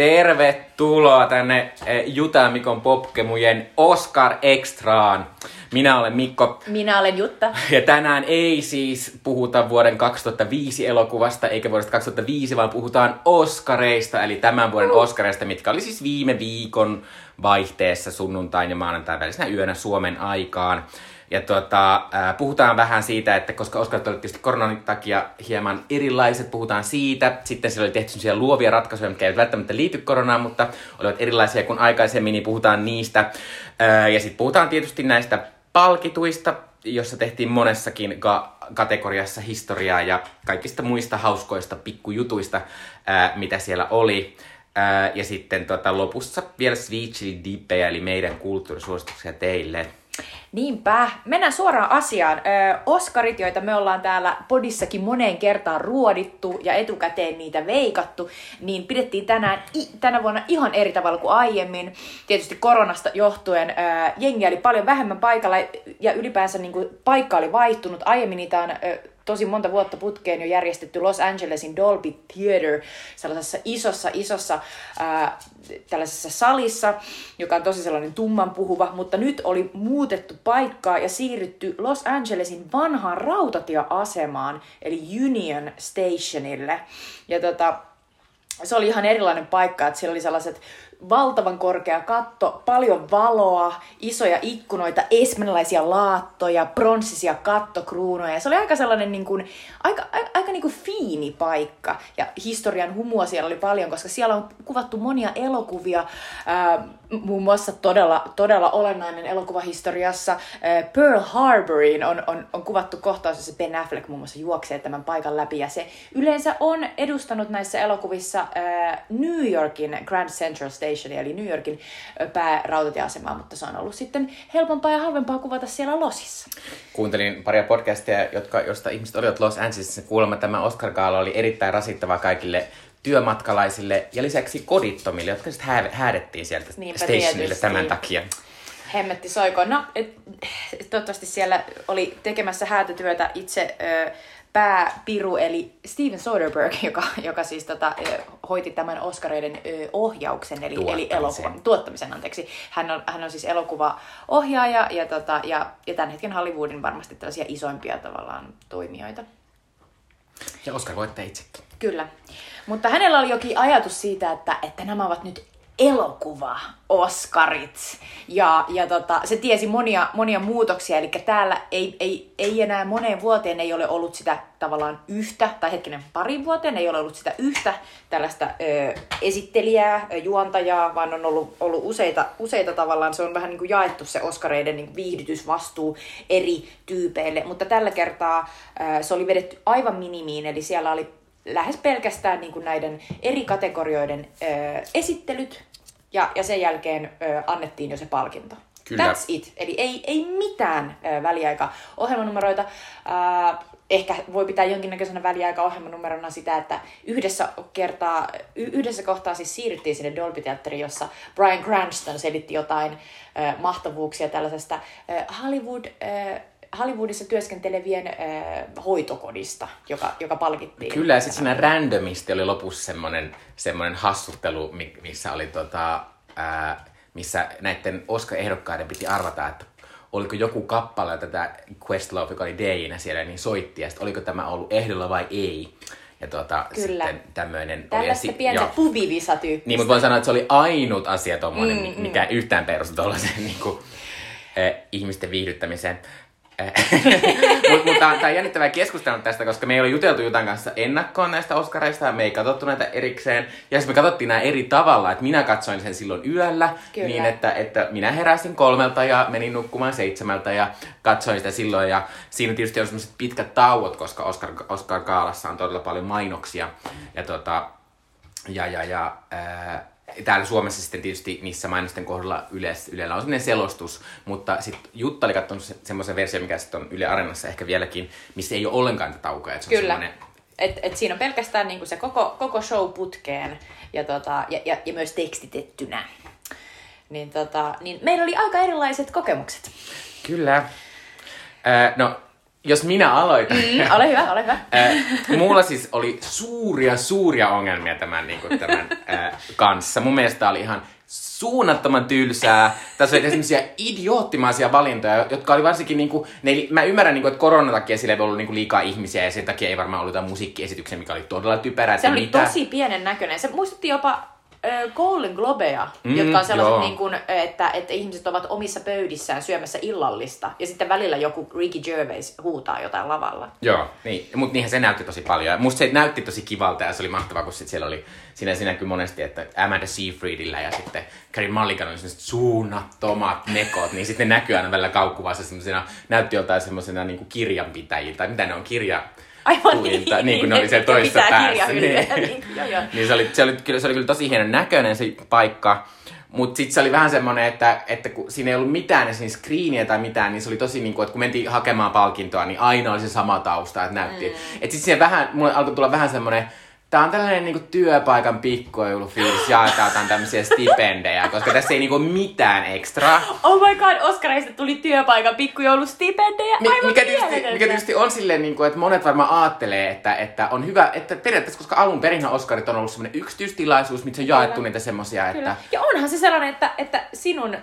Tervetuloa tänne eh, Juta Mikon Popkemujen Oscar Extraan. Minä olen Mikko. Minä olen Jutta. Ja tänään ei siis puhuta vuoden 2005 elokuvasta, eikä vuodesta 2005, vaan puhutaan Oscareista, eli tämän vuoden Oscareista, mitkä oli siis viime viikon vaihteessa sunnuntain ja maanantain välisenä yönä Suomen aikaan. Ja tuota, äh, puhutaan vähän siitä, että koska Oscarit olivat tietysti koronan takia hieman erilaiset, puhutaan siitä. Sitten siellä oli tehty sellaisia luovia ratkaisuja, mitkä eivät välttämättä liity koronaan, mutta olivat erilaisia kuin aikaisemmin, niin puhutaan niistä. Äh, ja sitten puhutaan tietysti näistä palkituista, jossa tehtiin monessakin ka- kategoriassa historiaa ja kaikista muista hauskoista pikkujutuista, ää, mitä siellä oli. Ää, ja sitten tota, lopussa vielä Sweet Chili Dippejä, eli meidän kulttuurisuosituksia teille. Niinpä. Mennään suoraan asiaan. Ö, Oskarit, joita me ollaan täällä podissakin moneen kertaan ruodittu ja etukäteen niitä veikattu, niin pidettiin tänään, i, tänä vuonna ihan eri tavalla kuin aiemmin. Tietysti koronasta johtuen ö, jengi oli paljon vähemmän paikalla ja ylipäänsä niin kuin, paikka oli vaihtunut. Aiemmin niitä on ö, tosi monta vuotta putkeen jo järjestetty Los Angelesin Dolby Theater, sellaisessa isossa, isossa ää, tällaisessa salissa, joka on tosi sellainen tumman puhuva, mutta nyt oli muutettu paikkaa ja siirrytty Los Angelesin vanhaan rautatieasemaan, eli Union Stationille. Ja tota, se oli ihan erilainen paikka, että siellä oli sellaiset valtavan korkea katto, paljon valoa, isoja ikkunoita, esmenilaisia laattoja, pronssisia kattokruunoja. Se oli aika sellainen niin kuin, aika, aika, aika niin kuin fiini paikka. Ja historian humua siellä oli paljon, koska siellä on kuvattu monia elokuvia, ää, muun muassa todella, todella olennainen elokuvahistoriassa ää, Pearl Harboriin on, on, on kuvattu kohtaus, jossa Ben Affleck muun muassa juoksee tämän paikan läpi. Ja se yleensä on edustanut näissä elokuvissa ää, New Yorkin Grand Central Station Station, eli New Yorkin päärautatieasemaa, mutta se on ollut sitten helpompaa ja halvempaa kuvata siellä Losissa. Kuuntelin paria podcastia, jotka, josta ihmiset olivat Los Angelesissa. Kuulemma tämä oscar Gaala oli erittäin rasittava kaikille työmatkalaisille ja lisäksi kodittomille, jotka sitten häädettiin sieltä Niinpä stationille tietysti. tämän takia. Hemmetti soiko. No, et, toivottavasti siellä oli tekemässä häätötyötä itse ö, pääpiru, eli Steven Soderbergh, joka, joka siis tota, hoiti tämän Oscareiden ohjauksen, eli, eli elokuvan tuottamisen, anteeksi. Hän on, hän on siis elokuvaohjaaja ja, tota, ja, ja tämän hetken Hollywoodin varmasti tällaisia isoimpia tavallaan toimijoita. Ja Oscar voitte itsekin. Kyllä. Mutta hänellä oli jokin ajatus siitä, että, että nämä ovat nyt elokuva Oscarit. Ja, ja tota, se tiesi monia, monia muutoksia, eli täällä ei, ei, ei enää moneen vuoteen ei ole ollut sitä tavallaan yhtä, tai hetkinen parin vuoteen ei ole ollut sitä yhtä tällaista ö, esittelijää, juontajaa, vaan on ollut, ollut useita, useita tavallaan, se on vähän niin kuin jaettu se Oscareiden niin viihdytysvastuu eri tyypeille, mutta tällä kertaa ö, se oli vedetty aivan minimiin, eli siellä oli lähes pelkästään niin kuin näiden eri kategorioiden ö, esittelyt, ja, ja sen jälkeen ö, annettiin jo se palkinto. Kyllä. That's it. Eli ei, ei mitään ö, väliaika-ohjelmanumeroita. Ö, ehkä voi pitää jonkinnäköisenä väliaika-ohjelmanumerona sitä, että yhdessä, kertaa, yhdessä kohtaa siis siirryttiin sinne Dolby Theateriin, jossa Brian Cranston selitti jotain ö, mahtavuuksia tällaisesta ö, Hollywood... Ö, Hollywoodissa työskentelevien äh, hoitokodista, joka, joka palkittiin. Kyllä, ja sitten siinä randomisti oli lopussa semmoinen, semmoinen hassuttelu, missä oli tota, äh, missä näiden Oscar-ehdokkaiden piti arvata, että oliko joku kappale tätä Questlove, joka oli DJ siellä, niin soitti, ja sitten oliko tämä ollut ehdolla vai ei. Ja tuota, Kyllä. sitten tämmöinen... Tällaista oli, pientä pubivisa-tyyppistä. Niin, mutta voin sanoa, että se oli ainut asia tuommoinen, mm, mikä mm. yhtään perustu tuollaiseen niin kuin, eh, ihmisten viihdyttämiseen. Mutta mut tämä on jännittävää keskustella tästä, koska me ei ole juteltu Jutan kanssa ennakkoon näistä Oscareista, ja me ei katsottu näitä erikseen. Ja sitten me katsottiin nämä eri tavalla, että minä katsoin sen silloin yöllä, Kyllä. niin että, että minä heräsin kolmelta ja menin nukkumaan seitsemältä ja katsoin sitä silloin. Ja siinä tietysti on sellaiset pitkät tauot, koska Oscar, Oscar Gaalassa on todella paljon mainoksia. Ja, tota, ja, ja, ja ää, täällä Suomessa sitten tietysti niissä mainosten kohdalla Yle, Ylellä on sellainen selostus, mutta sitten Jutta oli katsonut se, semmoisen version, mikä sitten on Yle Areenassa ehkä vieläkin, missä ei ole ollenkaan tätä taukoa. Että se Kyllä. On et, et siinä on pelkästään niinku se koko, koko show putkeen ja, tota, ja, ja, ja myös tekstitettynä. Niin, tota, niin meillä oli aika erilaiset kokemukset. Kyllä. Äh, no, Jos minä aloitan. Mm, ole hyvä, ole hyvä. Mulla siis oli suuria, suuria ongelmia tämän, niin kuin, tämän äh, kanssa. Mun mielestä oli ihan suunnattoman tylsää. Tässä oli sellaisia idioottimaisia valintoja, jotka oli varsinkin niinku, ne, mä ymmärrän niinku, että koronan takia sillä ei ollut niinku liikaa ihmisiä ja sen takia ei varmaan ollut jotain musiikkiesityksiä, mikä oli todella typerää. Se oli mitä... tosi pienen näköinen. Se muistutti jopa Golden Globeja, Mm, jotka on sellaiset, niin kuin, että, että ihmiset ovat omissa pöydissään syömässä illallista. Ja sitten välillä joku Ricky Gervais huutaa jotain lavalla. Joo, niin, mutta niinhän se näytti tosi paljon. Musta se näytti tosi kivalta ja se oli mahtavaa, kun sit siellä oli, siinä, siinä näkyy monesti, että Amanda Seyfriedillä ja sitten Carrie Mulligan oli sellaiset suunnattomat nekot, niin sitten ne näkyy aina välillä kaukkuvassa semmoisena, näytti jotain semmoisena niin kirjanpitäjiltä, mitä ne on, kirja... Aivan Kuinta, niin. niin kuin ne oli siellä toisessa päässä. Niin. niin, joo, joo. niin se oli, se, oli, kyllä, se oli kyllä tosi hienon näköinen se paikka. Mutta sitten se oli vähän semmoinen, että, että kun siinä ei ollut mitään edes screeniä tai mitään, niin se oli tosi niin kuin, että kun mentiin hakemaan palkintoa, niin aina oli se sama tausta, että näytti. Mm. Että sitten vähän, mulle alkoi tulla vähän semmoinen, Tää on tällainen niinku työpaikan pikkujoulufiilis, jaetaan jotain tämmöisiä stipendejä, koska tässä ei niinku mitään ekstraa. Oh my god, Oscareista tuli työpaikan pikkujoulustipendejä. Mi- Aivan mikä, tietysti, mikä tietysti on silleen, niin kuin, että monet varmaan ajattelee, että, että on hyvä, että periaatteessa, koska alun perin Oscarit on ollut semmoinen yksityistilaisuus, missä on jaettu Kyllä. niitä semmoisia, Kyllä. että... Ja onhan se sellainen, että, että sinun ö,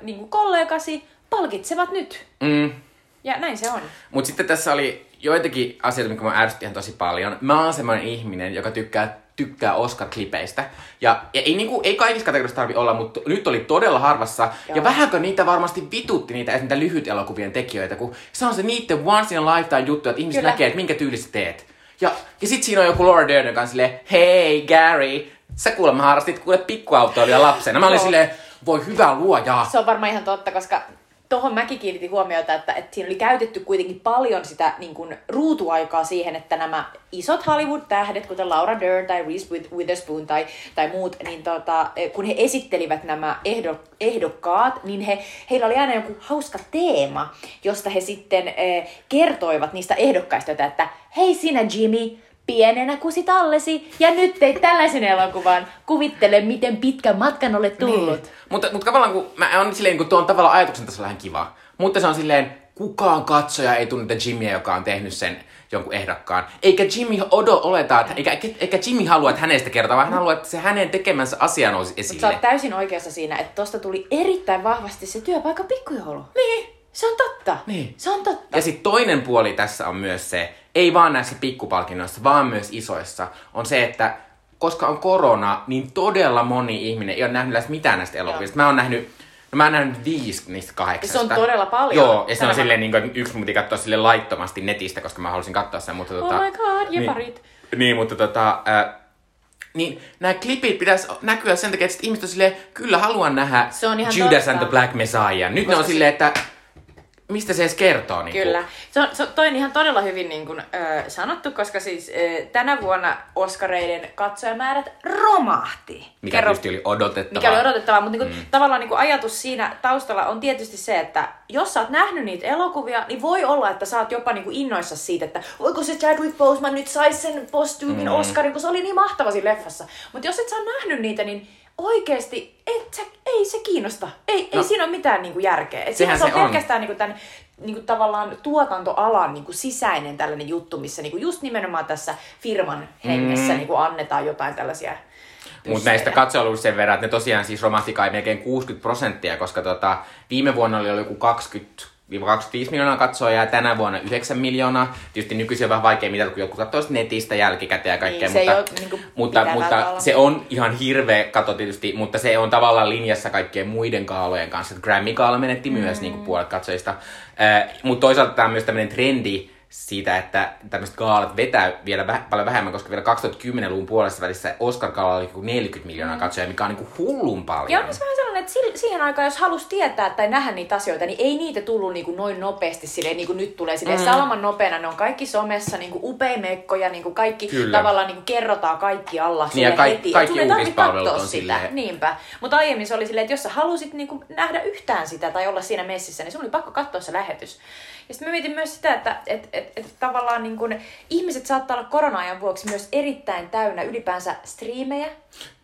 niin kuin kollegasi palkitsevat nyt. Mm, Ja näin se on. Mutta sitten tässä oli joitakin asioita, mitkä mä ärsytti ihan tosi paljon. Mä oon semmoinen ihminen, joka tykkää tykkää Oscar-klipeistä. Ja, ja ei, niinku, ei kaikissa kategorioissa tarvi olla, mutta nyt oli todella harvassa. Joo. Ja vähänkö niitä varmasti vitutti niitä, esim. niitä lyhyt elokuvien tekijöitä, kun se on se niiden once in a lifetime juttu, että ihmiset Kyllä. näkee, että minkä tyylistä teet. Ja, ja sit siinä on joku Laura Dern, joka on silleen, hei Gary, sä kuulemma harrastit kuule pikkuautoilia lapsena. Mä olin silleen, voi hyvä luoja. Se on varmaan ihan totta, koska tuohon mäkin kiinnitin huomiota, että, että siinä oli käytetty kuitenkin paljon sitä niin kuin, ruutuaikaa siihen, että nämä isot Hollywood-tähdet, kuten Laura Dern tai Reese With- Witherspoon tai, tai muut, niin tota, eh, kun he esittelivät nämä ehdo, ehdokkaat, niin he, heillä oli aina joku hauska teema, josta he sitten eh, kertoivat niistä ehdokkaista, että hei sinä Jimmy, pienenä kusit allesi ja nyt teit tällaisen elokuvan. Kuvittele, miten pitkän matkan olet tullut. Niin. Mutta, mutta tavallaan kun mä on silleen, kun tuo on tavallaan ajatuksen tasolla ihan kiva. Mutta se on silleen, kukaan katsoja ei tunne Jimmyä, joka on tehnyt sen jonkun ehdokkaan. Eikä Jimmy odo oleta, että, eikä, eikä Jimmy halua, että hänestä kertaa, vaan hän haluaa, että se hänen tekemänsä asia nousi Mutta sä esille. oot täysin oikeassa siinä, että tosta tuli erittäin vahvasti se työpaikan pikkujoulu. Niin. Se on totta. Niin. Se on totta. Ja sitten toinen puoli tässä on myös se, ei vaan näissä pikkupalkinnoissa, vaan myös isoissa, on se, että koska on korona, niin todella moni ihminen ei ole nähnyt lähes mitään näistä elokuvista. Mä oon nähnyt, no mä oon nähnyt viisi niistä kahdeksasta. Se on todella paljon. Joo, ja se on silleen, niin kuin, yksi mun piti katsoa sille laittomasti netistä, koska mä halusin katsoa sen, mutta tota... Oh my god, niin, jeparit. niin, mutta tota... Äh, niin nämä klipit pitäisi näkyä sen takia, että ihmiset on silleen, kyllä haluan nähdä Se on ihan Judas totta. and the Black Messiah. Nyt ne Koska on se- silleen, että mistä se edes kertoo? Niin Kyllä. Se on, se toi on ihan todella hyvin niin kuin, ö, sanottu, koska siis ö, tänä vuonna Oskareiden katsojamäärät romahti. Mikä Kerro- tietysti oli odotettavaa. Mikä oli odotettavaa, mutta niinku, mm. tavallaan niinku ajatus siinä taustalla on tietysti se, että jos sä oot nähnyt niitä elokuvia, niin voi olla, että sä oot jopa niinku innoissa siitä, että voiko se Chadwick Boseman nyt saisi sen postyymin mm. Oscarin, kun se oli niin mahtava siinä leffassa. Mutta jos et sä ole nähnyt niitä, niin oikeesti et sä, ei se kiinnosta. Ei, no, ei siinä ole mitään niinku järkeä. Et siinä Sehän se on se on. pelkästään niinku tämän niinku tavallaan tuotantoalan niinku sisäinen tällainen juttu, missä niinku just nimenomaan tässä firman hengessä Mm. niinku annetaan jotain tällaisia Mutta näistä katsojaluvuista sen verran, että ne tosiaan siis romahti kai melkein 60 prosenttia, koska tota, viime vuonna oli joku 20 25 miljoonaa katsojaa ja tänä vuonna 9 miljoonaa. Tietysti nykyisin on vähän vaikea mitata, kun joku katsoo netistä jälkikäteen ja kaikkea, Niin, mutta, niinku mutta, pitää mutta välttämättä se on ihan hirveä kato tietysti, mutta se on tavallaan linjassa kaikkien muiden kaalojen kanssa. Grammy-kaala menetti mm. myös niin kuin puolet katsojista. Äh, mutta toisaalta tämä on myös tämmöinen trendi, siitä, että tämmöiset gaalat vetää vielä väh- paljon vähemmän, koska vielä 2010-luvun puolessa välissä Oscar-gaalalla oli joku 40 miljoonaa katsojaa, mikä on niin hullun paljon. Ja on se vähän sellainen, että sil- siihen aikaan, jos halusi tietää tai nähdä niitä asioita, niin ei niitä tullut niin kuin noin nopeasti silleen, niin kuin nyt tulee silleen mm. salaman nopeana. Ne on kaikki somessa, niin kuin upea mekkoja, niin kuin kaikki Kyllä. tavallaan niin kuin kerrotaan kaikki alla Niin, ja kaik- heti. Et kaikki tarvitse uutispalvelut katsoa on sitä. silleen- Niinpä. Mutta aiemmin se oli silleen, että jos sä halusit niin kuin nähdä yhtään sitä tai olla siinä messissä, niin sun oli pakko katsoa se lähetys. Ja sitten mä mietin myös sitä, että et, et, et tavallaan niin kun ihmiset saattaa olla korona-ajan vuoksi myös erittäin täynnä ylipäänsä striimejä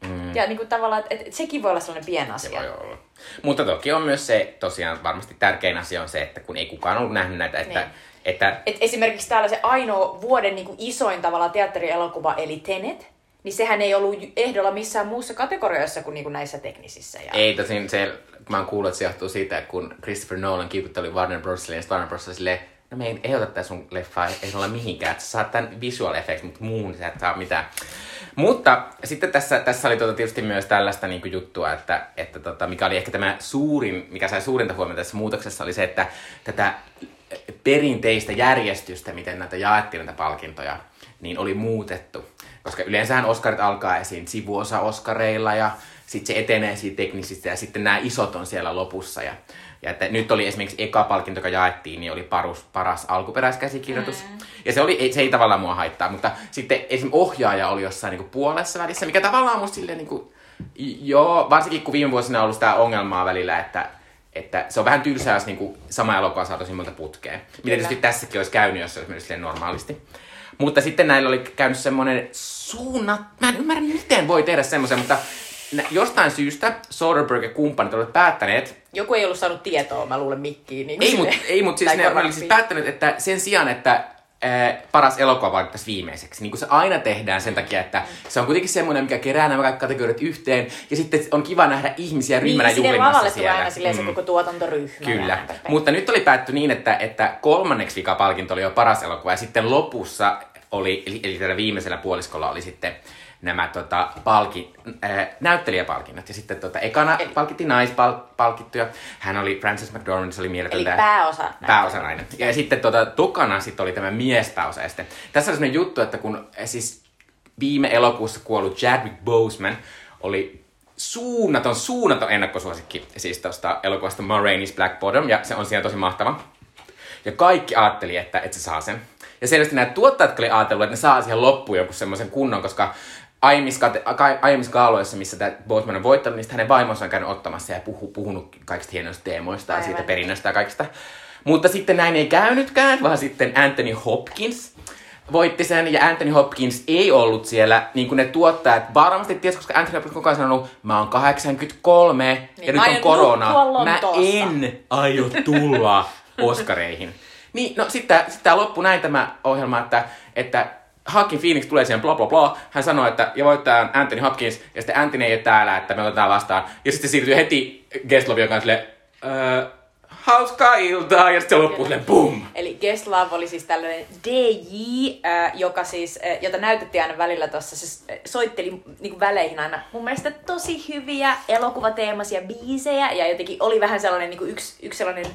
Mm. Ja niin kuin tavallaan, että, että sekin voi olla sellainen pieni asia. Se voi olla. Mutta toki on myös se, tosiaan varmasti tärkein asia on se, että kun ei kukaan ollut nähnyt näitä, että, niin. että Et esimerkiksi täällä se ainoa vuoden niin kuin isoin tavalla teatterielokuva, eli Tenet, niin sehän ei ollut ehdolla missään muussa kategoriassa kuin, niin kuin näissä teknisissä. Ja... Ei, tosin se, mä oon kuullut, että se johtuu siitä, kun Christopher Nolan kiikutteli Warner Brosille, ja Warner Bros. silleen, no me ei ehdota tätä sun leffaa ei olla mihinkään, että sä saat tämän visual effects, mutta muun sä et saa mitään. Mutta sitten tässä, tässä oli tuota tietysti myös tällaista niin juttua, että, että tota, mikä oli ehkä tämä suurin, mikä sai suurinta huomiota tässä muutoksessa, oli se, että tätä perinteistä järjestystä, miten näitä jaettiin näitä palkintoja, niin oli muutettu. Koska yleensähän Oscarit alkaa esiin sivuosa Oscareilla ja sitten se etenee siitä teknisistä ja sitten nämä isot on siellä lopussa. Ja, ja että nyt oli esimerkiksi eka palkinto, joka jaettiin, niin oli parus, paras alkuperäiskäsikirjoitus. Mm. Ja se, oli, se ei tavallaan mua haittaa, mutta sitten esimerkiksi ohjaaja oli jossain niin kuin puolessa välissä, mikä tavallaan musta silleen niin kuin, joo, varsinkin kun viime vuosina on ollut sitä ongelmaa välillä, että, että se on vähän tylsää, jos niin kuin sama elokuva saa tosi monta putkea. Miten tietysti tässäkin olisi käynyt, jos se olisi mennyt normaalisti. Mutta sitten näillä oli käynyt semmoinen suunnat... Mä en ymmärrä, miten voi tehdä semmoisen, mutta jostain syystä Soderbergh ja kumppanit olivat päättäneet... Joku ei ollut saanut tietoa, mä luulen mikkiin. Niin ei, mutta ei, mut siis ne olivat siis päättäneet, että sen sijaan, että äh, paras elokuva valittaisi viimeiseksi. Niin kuin se aina tehdään sen takia, että se on kuitenkin semmoinen, mikä kerää nämä kaikki kategoriat yhteen. Ja sitten on kiva nähdä ihmisiä ryhmänä niin, juhlimassa siellä. aina silleen mm. se koko tuotantoryhmä. Kyllä. Mutta nyt oli päätty niin, että, että kolmanneksi vikapalkinto oli jo paras elokuva. Ja sitten lopussa oli, eli, eli tällä viimeisellä puoliskolla oli sitten nämä tota, palki, äh, näyttelijäpalkinnot. Ja sitten tota, ekana eli... palkittiin naispalkittuja. Hän oli Frances McDormand, se oli mieletöntä. Eli pääosa. Pääosa nainen. Ja sitten tota, tukana sitten oli tämä miespääosa. Ja sitten, tässä on sellainen juttu, että kun eh, siis viime elokuussa kuollut Chadwick Boseman oli suunnaton, suunnaton ennakkosuosikki siis tuosta elokuvasta Ma Rainey's Black Bottom, ja se on siellä tosi mahtava. Ja kaikki ajatteli, että, että se saa sen. Ja selvästi nämä tuottajat oli ajatellut, että ne saa siihen loppuun joku semmoisen kunnon, koska aiemmissa, aiemmissa kaaloissa, missä tämä Boseman on voittanut, niin hänen vaimonsa on käynyt ottamassa ja puhu, puhunut kaikista hienoista teemoista ja siitä perinnöstä ja kaikista. Mutta sitten näin ei käynytkään, vaan sitten Anthony Hopkins voitti sen, ja Anthony Hopkins ei ollut siellä, niin kuin ne tuottajat varmasti ties, koska Anthony Hopkins koko ajan sanonut, mä oon 83, niin, ja nyt on korona, mä en aio tulla Oscareihin. Niin, no sitten sit loppu näin tämä ohjelma, että, että Hakin Phoenix tulee siihen bla bla bla. Hän sanoi, että ja voittaa Anthony Hopkins, ja sitten Anthony ei ole täällä, että me otetaan vastaan. Ja sitten siirtyy heti Geslovin kanssa silleen, öö, hauska iltaa, ja sitten se loppuu silleen boom. Eli Geslav oli siis tällainen DJ, joka siis, jota näytettiin aina välillä tuossa, se soitteli niin väleihin aina mun mielestä tosi hyviä elokuvateemaisia biisejä, ja jotenkin oli vähän sellainen niin yksi, yksi sellainen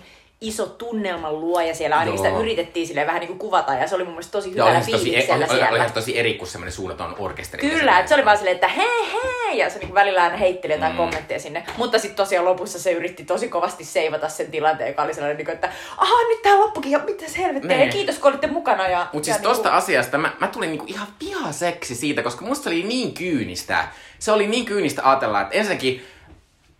iso tunnelman luoja siellä, ainakin sitä yritettiin sille vähän niin kuin kuvata, ja se oli mun mielestä tosi hyvällä fiiliksellä oli, siellä. Oli, tosi eri kuin semmoinen suunnaton orkesteri. Kyllä, että se oli vaan silleen, että hei hei, ja se niin välillä aina heitteli jotain mm. kommentteja sinne. Mutta sitten tosiaan lopussa se yritti tosi kovasti seivata sen tilanteen, joka oli sellainen, niin kuin, että aha, nyt tää loppukin, ja mitä helvettiä, ja kiitos kun olitte mukana. Ja, Mutta siis tosta niin kuin... asiasta mä, mä tulin niin kuin ihan vihaseksi siitä, koska musta oli niin kyynistä. Se oli niin kyynistä ajatella, että ensinnäkin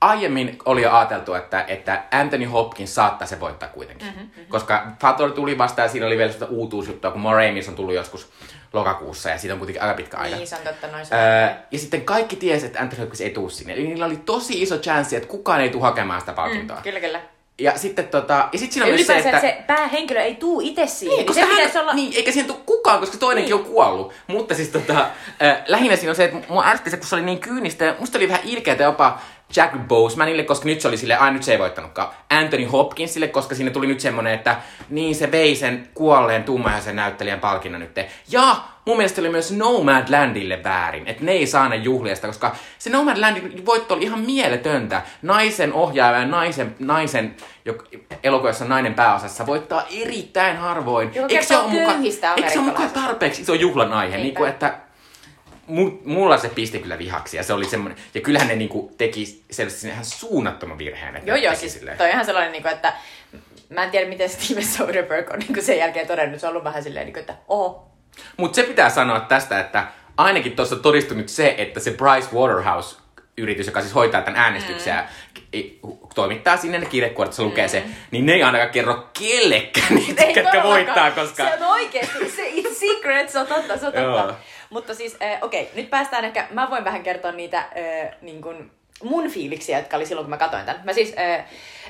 aiemmin oli jo ajateltu, että, että Anthony Hopkins saattaa se voittaa kuitenkin. Mm-hmm, mm-hmm. Koska Fator tuli vasta ja siinä oli vielä sitä uutuusjuttua, kun Moramis on tullut joskus lokakuussa ja siitä on kuitenkin aika pitkä aika. Niin, se on totta, noin öö, Ja sitten kaikki tiesi, että Anthony Hopkins ei tuu sinne. Eli niillä oli tosi iso chanssi, että kukaan ei tule hakemaan sitä palkintoa. Mm, kyllä, kyllä. Ja sitten tota, ja sit siinä on myös se, että... se päähenkilö ei tuu itse siihen. Niin, koska niin se hän, olla... niin, eikä siihen tuu kukaan, koska toinenkin niin. on kuollut. Mutta siis tota, äh, lähinnä siinä on se, että mua ärsytti se, kun se oli niin kyynistä. Ja musta oli vähän ilkeätä jopa Jack Bosemanille, koska nyt se oli sille, ai nyt se ei voittanutkaan. Anthony Hopkinsille, koska siinä tuli nyt semmonen, että niin se vei sen kuolleen tummaisen näyttelijän palkinnon nyt. Ja mun mielestä oli myös Nomadlandille väärin, että ne ei saa ne juhliasta, koska se Nomadlandin voitto oli ihan mieletöntä. Naisen ohjaaja ja naisen, naisen elokuvassa nainen pääosassa voittaa erittäin harvoin. Eikö se ole muka, eikö se ole muka tarpeeksi iso juhlan aihe? Niin kuin, että mulla se pisti kyllä vihaksi ja se oli semmoinen, ja kyllähän ne niinku teki selvästi ihan suunnattoman virheen. Että joo joo, siis silleen. toi ihan sellainen, niinku, että mä en tiedä miten Steven Soderbergh on niinku sen jälkeen todennut, se on ollut vähän silleen, niinku, että oho. Mutta se pitää sanoa tästä, että ainakin tuossa todistui nyt se, että se Bryce Waterhouse yritys, joka siis hoitaa tämän äänestyksen mm. toimittaa sinne ne kirjekuoret, se lukee mm. se, niin ne ei ainakaan kerro kellekään niitä, ketkä voittaa, koska... Se on oikeesti, se secret, se on totta, se on totta. Mutta siis, äh, okei, okay, nyt päästään ehkä, mä voin vähän kertoa niitä äh, niin kuin mun fiiliksiä, jotka oli silloin, kun mä katsoin tämän. Mä siis äh,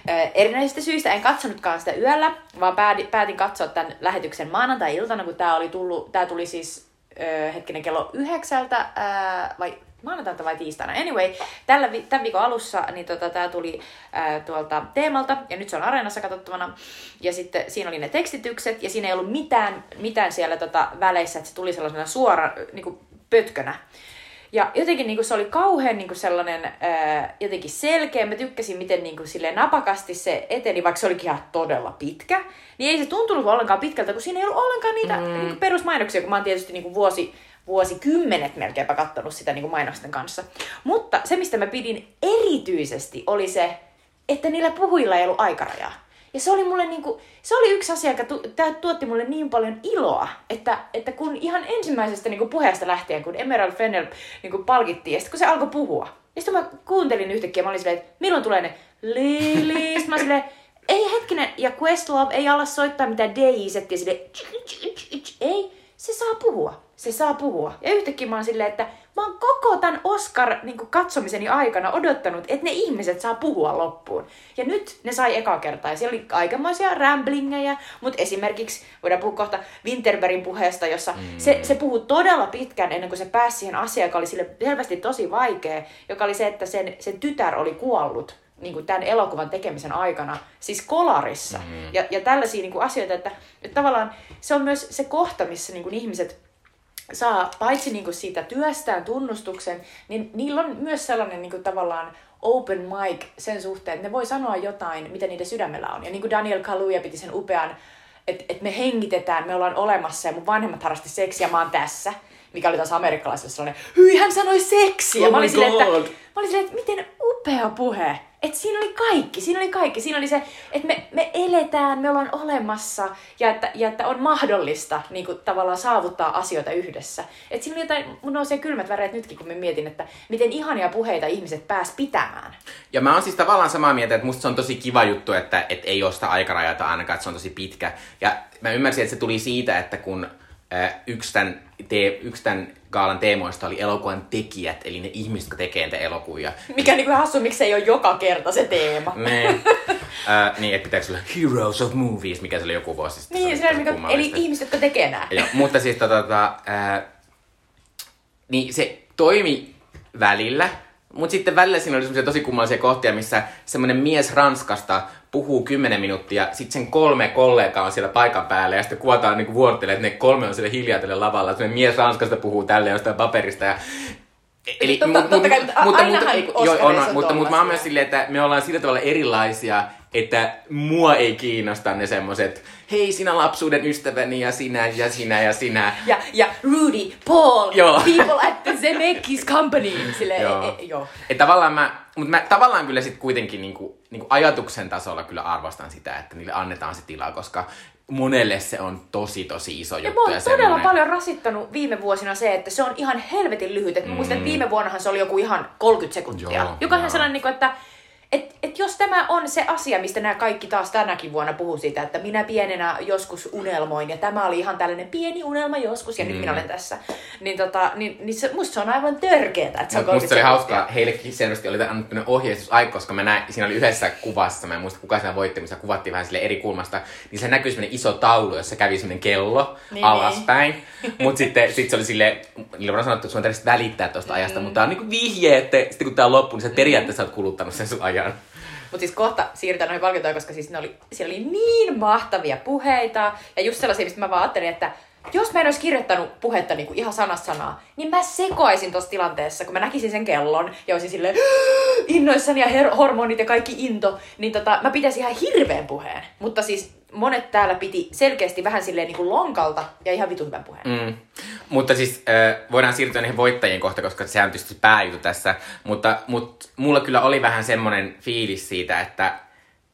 äh, erinäisistä syistä en katsonutkaan sitä yöllä, vaan päätin, päätin katsoa tämän lähetyksen maanantai-iltana, kun tämä oli tullut, tää tuli siis äh, hetkinen kello yhdeksältä, äh, vai maanantaina vai tiistaina. Anyway, tällä, vi- tämän viikon alussa niin tota, tämä tuli ää, tuolta teemalta, ja nyt se on Areenassa katsottavana. Ja sitten siinä oli ne tekstitykset, ja siinä ei ollut mitään, mitään siellä tota, väleissä, että se tuli sellaisena suora niin kuin pötkönä. Ja jotenkin niin kuin se oli kauhean niin kuin sellainen ää, jotenkin selkeä. Mä tykkäsin, miten niin kuin, silleen napakasti se eteni, vaikka se olikin ihan todella pitkä. Niin ei se tuntunut ollenkaan pitkältä, kun siinä ei ollut ollenkaan niitä mm. niin kuin perusmainoksia, kun mä oon tietysti niin kuin vuosi, vuosikymmenet melkeinpä kattonut sitä niin kuin mainosten kanssa. Mutta se, mistä mä pidin erityisesti, oli se, että niillä puhujilla ei ollut aikarajaa. Ja se oli mulle niinku, se oli yksi asia, joka tu, tuotti mulle niin paljon iloa, että, että kun ihan ensimmäisestä niinku puheesta lähtien, kun Emerald Fennel niinku palkittiin, ja sitten kun se alkoi puhua, ja sitten mä kuuntelin yhtäkkiä, mä olin silleen, että milloin tulee ne Lili, mä silleen, ei hetkinen, ja Questlove ei ala soittaa mitään DJ-settiä silleen, ei, se saa puhua, se saa puhua. Ja yhtäkkiä mä oon silleen, että mä oon koko tämän Oscar niin katsomiseni aikana odottanut, että ne ihmiset saa puhua loppuun. Ja nyt ne sai eka kertaa. Ja siellä oli aikamoisia ramblingejä, mutta esimerkiksi voidaan puhua kohta Winterbergin puheesta, jossa mm. se, se puhuu todella pitkään ennen kuin se pääsi siihen asiaan, joka oli sille selvästi tosi vaikea, joka oli se, että sen, sen tytär oli kuollut niin kuin tämän elokuvan tekemisen aikana, siis kolarissa. Mm. Ja, ja tällaisia niin kuin asioita, että, että tavallaan se on myös se kohta, missä niin kuin ihmiset saa paitsi niin kuin siitä työstään tunnustuksen, niin niillä on myös sellainen niin kuin tavallaan open mic sen suhteen, että ne voi sanoa jotain, mitä niiden sydämellä on. Ja niin kuin Daniel Kaluuya piti sen upean, että, että me hengitetään, me ollaan olemassa ja mun vanhemmat harrasti seksiä, mä oon tässä mikä oli taas amerikkalaisille sellainen, hyi hän sanoi seksiä. Oh mä olin silleen, että, mä olin silleen, että miten upea puhe. Että siinä oli kaikki, siinä oli kaikki. Siinä oli se, että me, me eletään, me ollaan olemassa ja että, ja että on mahdollista niin kuin, tavallaan saavuttaa asioita yhdessä. Että siinä oli jotain, mun nousee kylmät väreet nytkin, kun mä mietin, että miten ihania puheita ihmiset pääs pitämään. Ja mä oon siis tavallaan samaa mieltä, että musta se on tosi kiva juttu, että, että ei ole sitä aikarajata ainakaan, että se on tosi pitkä. Ja mä ymmärsin, että se tuli siitä, että kun yksi tämän, te, yksi tämän gaalan teemoista oli elokuvan tekijät, eli ne ihmiset, jotka tekee niitä elokuvia. Mikä niin kuin hassu, miksi ei ole joka kerta se teema. Ne. äh, niin, että pitääkö olla Heroes of Movies, mikä se oli joku vuosi sitten. Niin, se oli mikä, eli ihmiset, jotka tekee nää. Joo, mutta siis tota, tota, äh, niin se toimi välillä, mutta sitten välillä siinä oli semmoisia tosi kummallisia kohtia, missä semmoinen mies Ranskasta puhuu 10 minuuttia, sitten sen kolme kollegaa on siellä paikan päällä ja sitten kuvataan niin vuorottelee, että ne kolme on siellä hiljaa tällä lavalla. Semmoinen mies Ranskasta puhuu tälle jostain paperista ja Eli, totta, mut, totta kai, mutta, mutta, mutta, jo, on, on, mutta, mutta mä oon myös silleen, että me ollaan sillä tavalla erilaisia, että mua ei kiinnosta ne semmoset, hei sinä lapsuuden ystäväni ja sinä ja sinä ja sinä. Ja, ja Rudy, Paul, joo. people at the Zemeckis Company. Silleen, joo. E, e, joo. Et tavallaan mä, mutta mä tavallaan kyllä sit kuitenkin niinku, niinku ajatuksen tasolla kyllä arvostan sitä, että niille annetaan se tilaa, koska monelle se on tosi tosi iso juttu. Ja, ja todella semmoinen... paljon rasittanut viime vuosina se, että se on ihan helvetin lyhyt. Et mm. muistan, että viime vuonnahan se oli joku ihan 30 sekuntia. Joo, joka on sellainen, niinku, että et, et jos tämä on se asia, mistä nämä kaikki taas tänäkin vuonna puhuu siitä, että minä pienenä joskus unelmoin, ja tämä oli ihan tällainen pieni unelma joskus, ja mm. nyt minä olen tässä, niin, tota, niin, niin se, musta se on aivan törkeetä, että se on Musta se oli hauskaa, heillekin selvästi oli annettu ohjeistus aika, koska mä näin, siinä oli yhdessä kuvassa, mä en muista kuka siinä voitti, missä kuvattiin vähän sille eri kulmasta, niin se näkyy semmoinen iso taulu, jossa kävi semmoinen kello niin, alaspäin, niin. mutta sitten sit se oli sille, niillä on sanottu, että sun on välittää tuosta ajasta, mm. mutta tämä on niinku vihje, että sitten kun tämä on loppu, niin sä periaatteessa oot kuluttanut sen sun ajan. Mutta siis kohta siirrytään noihin palkintoihin, koska siis ne oli, siellä oli niin mahtavia puheita. Ja just sellaisia, mistä mä vaan ajattelin, että jos mä en olisi kirjoittanut puhetta niin kuin ihan sanasta sanaa, niin mä sekoaisin tuossa tilanteessa, kun mä näkisin sen kellon ja olisin silleen innoissani ja her- hormonit ja kaikki into, niin tota, mä pitäisin ihan hirveän puheen. Mutta siis monet täällä piti selkeästi vähän silleen niin kuin lonkalta ja ihan vitu hyvän puheen. Mm. Mutta siis äh, voidaan siirtyä niihin voittajien kohta, koska sehän on tietysti pääjutu tässä. Mutta, mutta mulla kyllä oli vähän semmoinen fiilis siitä, että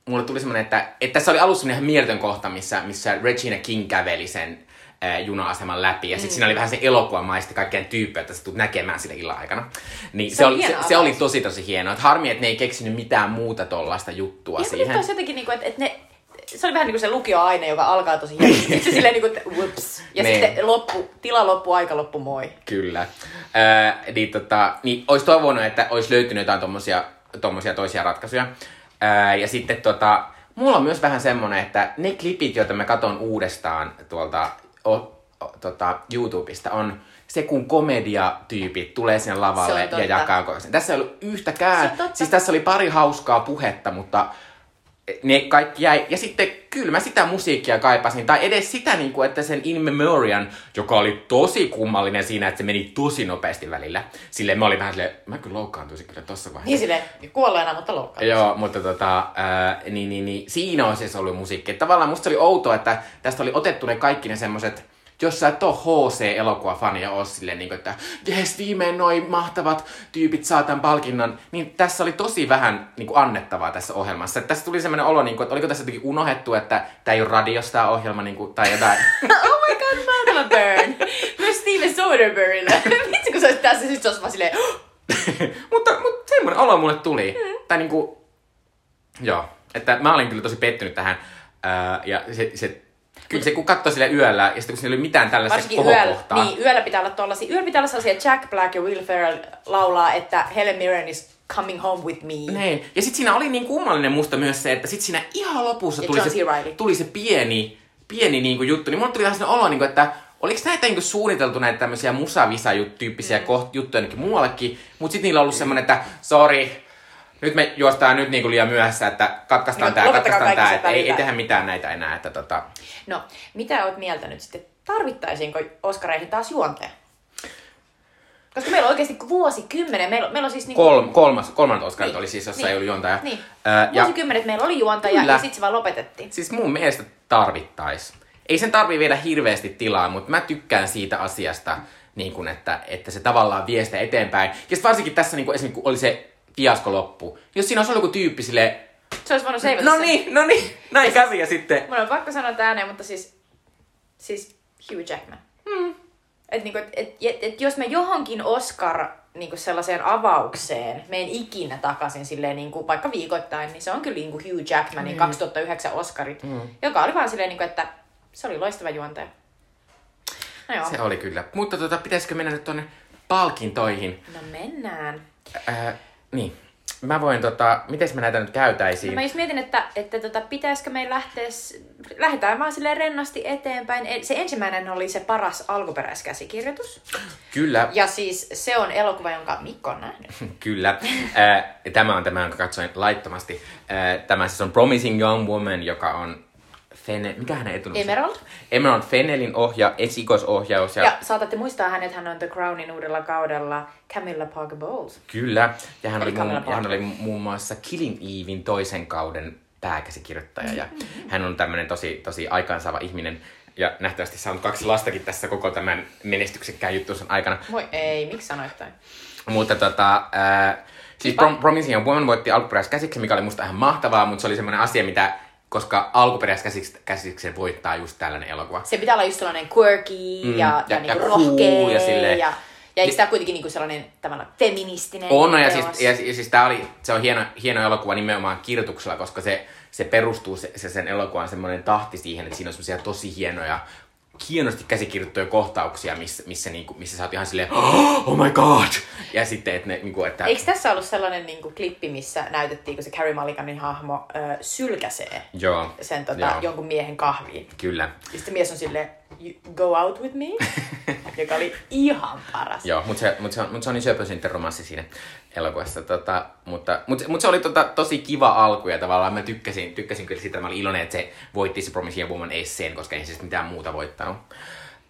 mulle tuli semmoinen, että, että tässä oli alussa ihan mieletön kohta, missä, missä Regina King käveli sen äh, juna-aseman läpi. Ja sitten mm. siinä oli vähän se elokuvamaista kaikkien tyyppejä, että sä tulet näkemään sille illan aikana. Niin se, se, oli, se, se, oli tosi tosi hienoa. Että harmi, että ne ei keksinyt mitään muuta tollasta juttua ja siihen. Ja jotenkin, niin kuin, että, että ne se oli vähän niin kuin se lukioaine, joka alkaa tosi hienosti. Sitten se silleen niin kuin, että whoops. Ja Niin. sitten loppu, tila loppu, aika loppu, moi. Kyllä. Öö, niin, tota, niin olisi toivonut, että olisi löytynyt jotain tommosia, tommosia toisia ratkaisuja. Öö, ja sitten tota, mulla on myös vähän semmonen, että ne klipit, joita mä katon uudestaan tuolta o, o, tota, YouTubesta, on se, kun komediatyypit tulee sinne Se lavalle ja jakaa sen. Tässä ei ollut yhtäkään. Siis tässä oli pari hauskaa puhetta, mutta ne kaikki jäi. Ja sitten kyllä mä sitä musiikkia kaipasin. Tai edes sitä, niin kuin, että sen In Memoriam, joka oli tosi kummallinen siinä, että se meni tosi nopeasti välillä. Silleen mä olin vähän silleen, mä kyllä loukkaantuisin kyllä tossa vaiheessa. Niin silleen, kuolleena, mutta loukkaan. Joo, mutta tota, ää, niin, niin, niin, siinä on siis ollut musiikki. Tavallaan musta oli outoa, että tästä oli otettu ne kaikki ne semmoset, jos sä et oo HC-elokuvafani ja oo silleen, niin kuin, että jes, viimein noin mahtavat tyypit saa tämän palkinnon, niin tässä oli tosi vähän niin kuin, annettavaa tässä ohjelmassa. Et tässä tuli semmoinen olo, niin kuin, että oliko tässä jotenkin unohdettu, että tämä ei ole radiosta tää ohjelma niin kuin, tai jotain. oh my god, Malcolm Burn. Myös Steven Soderberghille. Vitsi, kun se olisi tässä, sit olisi vaan silleen, mutta, mutta semmoinen olo mulle tuli. Mm. Tai niinku, joo, että mä olin kyllä tosi pettynyt tähän. Ää, ja se, se, kyllä se kun katsoi sille yöllä, ja sitten kun siinä ei mitään tällaista Varsinkin yöllä, kohokohtaa. niin, yöllä pitää olla tollasia, yöllä pitää olla sellaisia Jack Black ja Will Ferrell laulaa, että Helen Mirren is coming home with me. Niin. Ja sitten siinä oli niin kummallinen musta myös se, että sitten siinä ihan lopussa Ja tuli John se, tuli se pieni, pieni niin kuin juttu. Niin mulle tuli sellainen olo, niin kuin, että oliko näitä niin suunniteltu näitä tämmöisiä musavisa-tyyppisiä mm. koht, juttuja jonnekin muuallekin, mutta sitten niillä on ollut semmoinen, että sorry, nyt me juostaan nyt niin kuin liian myöhässä, että katkaistaan No, tämä, katkaistaan tämä, että ei, ei tehdä mitään näitä enää. Että tota, No, mitä oot mieltä nyt sitten? Tarvittaisiinko Oscareihin taas juonteja? Koska meillä on oikeasti vuosikymmenen, meillä, meillä on siis niinku... kolm, kolmas, kolmannet Oscarit Niin. oli siis, jossa Niin. ei ollut juontaja. Niin. Ja Vuosikymmenet meillä oli juontaja Kyllä. ja sitten se vaan lopetettiin. siis mun mielestä tarvittais. Ei sen tarvii viedä hirveästi tilaa, mutta mä tykkään siitä asiasta, niin kun, että, että se tavallaan vie sitä eteenpäin. Ja varsinkin tässä niin kun esimerkiksi kun oli se fiasko loppu. Jos siinä olisi ollut joku tyyppi sille, Se olisi voinut seivata no sen. niin, no niin, näin kävi ja sitten... Mun on pakko sanoa tää ääneen, mutta siis, siis Hugh Jackman. Hmm. Et niinku, et, et, et, et jos me johonkin Oscar niinku sellaiseen avaukseen menen ikinä takaisin silleen niinku, vaikka viikoittain, niin se on kyllä niinku Hugh Jackmanin Niin. 2009 Oscarit, joka oli vaan silleen, niinku, että se oli loistava juontaja. No joo, Se oli kyllä. Mutta tota, pitäisikö mennä nyt tonne palkintoihin? no mennään. Ää, niin. Mä voin tota, miten me näitä nyt käytäisiin? No mä just mietin, että, että tota, pitäisikö meidän lähteä, lähdetään vaan silleen rennasti eteenpäin. E- Se ensimmäinen oli se paras alkuperäiskäsikirjoitus. Kyllä, Ja siis se on elokuva, jonka Mikko on nähnyt. Kyllä. Tämä on tämä, jonka katsoin laittomasti. Tämä siis on Promising Young Woman, joka on Fene... Mikä hänen etunimi? Emerald. Emerald Fennelin ohja, esikoisohjaus. Ja, Ja saatatte muistaa hänet, hän on The Crownin uudella kaudella Camilla Parker Bowles. Kyllä. Ja hän Eli oli, muun, ja hän oli muun muassa Killing Evein toisen kauden pääkäsikirjoittaja. Ja Mm-hmm. hän on tämmöinen tosi, tosi aikaansaava ihminen. Ja nähtävästi saanut kaksi lastakin tässä koko tämän menestyksekkään juttunsa aikana. Voi ei, miksi sanoit toi? Mutta tota, ää, siis. Prom- Promising Woman voitti alkuperäiskäsiksen, mikä oli musta ihan mahtavaa, mutta se oli semmoinen asia, mitä, koska alkuperäiskäsiksen voittaa just tällainen elokuva. Se pitää olla just sellainen quirky Mm, ja, ja- ja, niinku ja rohkea. ja silleen- ja, ja eikö tämä kuitenkin niinku sellainen tavallaan feministinen On, no, ja siis, ja, ja siis tää oli, se on hieno, hieno elokuva nimenomaan kirjoituksella, koska se, se perustuu se, se sen elokuvan semmoinen tahti siihen, että siinä on semmoisia tosi hienoja, hienosti käsikirjoittuja kohtauksia, missä, missä, niinku, missä sä oot ihan silleen, oh my god! Ja sitten, että ne, niinku, että... Eikö tässä ollut sellainen niinku, klippi, missä näytettiin, kun se Carrie Mulliganin hahmo ö, sylkäsee Joo, sen tota, joo, jonkun miehen kahviin? kyllä. Ja sitten mies on silleen, "You go out with me, joka oli ihan paras. Joo, mutta se, mut se, on, mut se on niin söpö sitten romanssi siinä elokuvassa. Tota, mutta mut, mut se oli tota, tosi kiva alku ja tavallaan mä tykkäsin, tykkäsin kyllä siitä. Mä olin iloinen, että se voitti se Promising Young Woman Esseen, koska ei se sitten mitään muuta voittanut.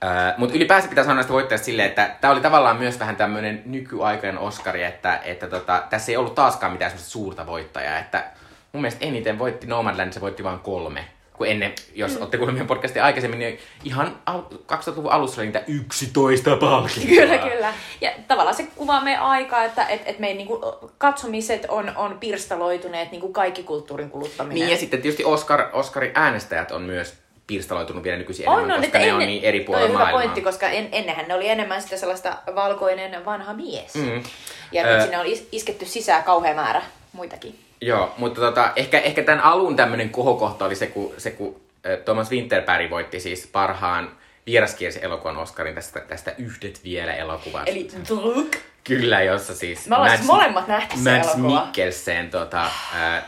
Öö, mutta ylipäänsä pitää sanoa näistä voittajista silleen, että tämä oli tavallaan myös vähän tämmöinen nykyaikainen Oscari, että, että tota, tässä ei ollut taaskaan mitään semmoista suurta voittajaa. Että mun mielestä eniten voitti Nomadland, se voitti vain kolme. Kun ennen, jos mm. olette kuulleet meidän podcastia aikaisemmin, niin ihan al- 2000-luvun alussa oli niitä 11 palkintoa. Kyllä, kyllä. Ja tavallaan se kuvaa meidän aikaa, että et, et meidän niinku, katsomiset on, on pirstaloituneet, niin kuin kaikki kulttuurin kuluttaminen. Niin ja sitten tietysti Oscar, Oscarin äänestäjät on myös pirstaloitunut vielä nykyisin on, enemmän, on, koska ne on ennen- niin eri puolilla on hyvä maailmaa. pointti, koska en, ennenhän ne oli enemmän sitä sellaista valkoinen vanha mies. Mm. Ja Ö- nyt sinne on is, isketty sisään kauhea määrä muitakin. Joo, mutta tota, ehkä, ehkä tämän alun tämmöinen kohokohta oli se, kun, se, kun Thomas Winterberg voitti siis parhaan vieraskielisen elokuvan Oscarin tästä, tästä Yhdet vielä elokuvasta. Eli Druk. Kyllä, jossa siis... Me ollaan siis molemmat nähty se Mads elokuva. Mikkelsen tota, äh,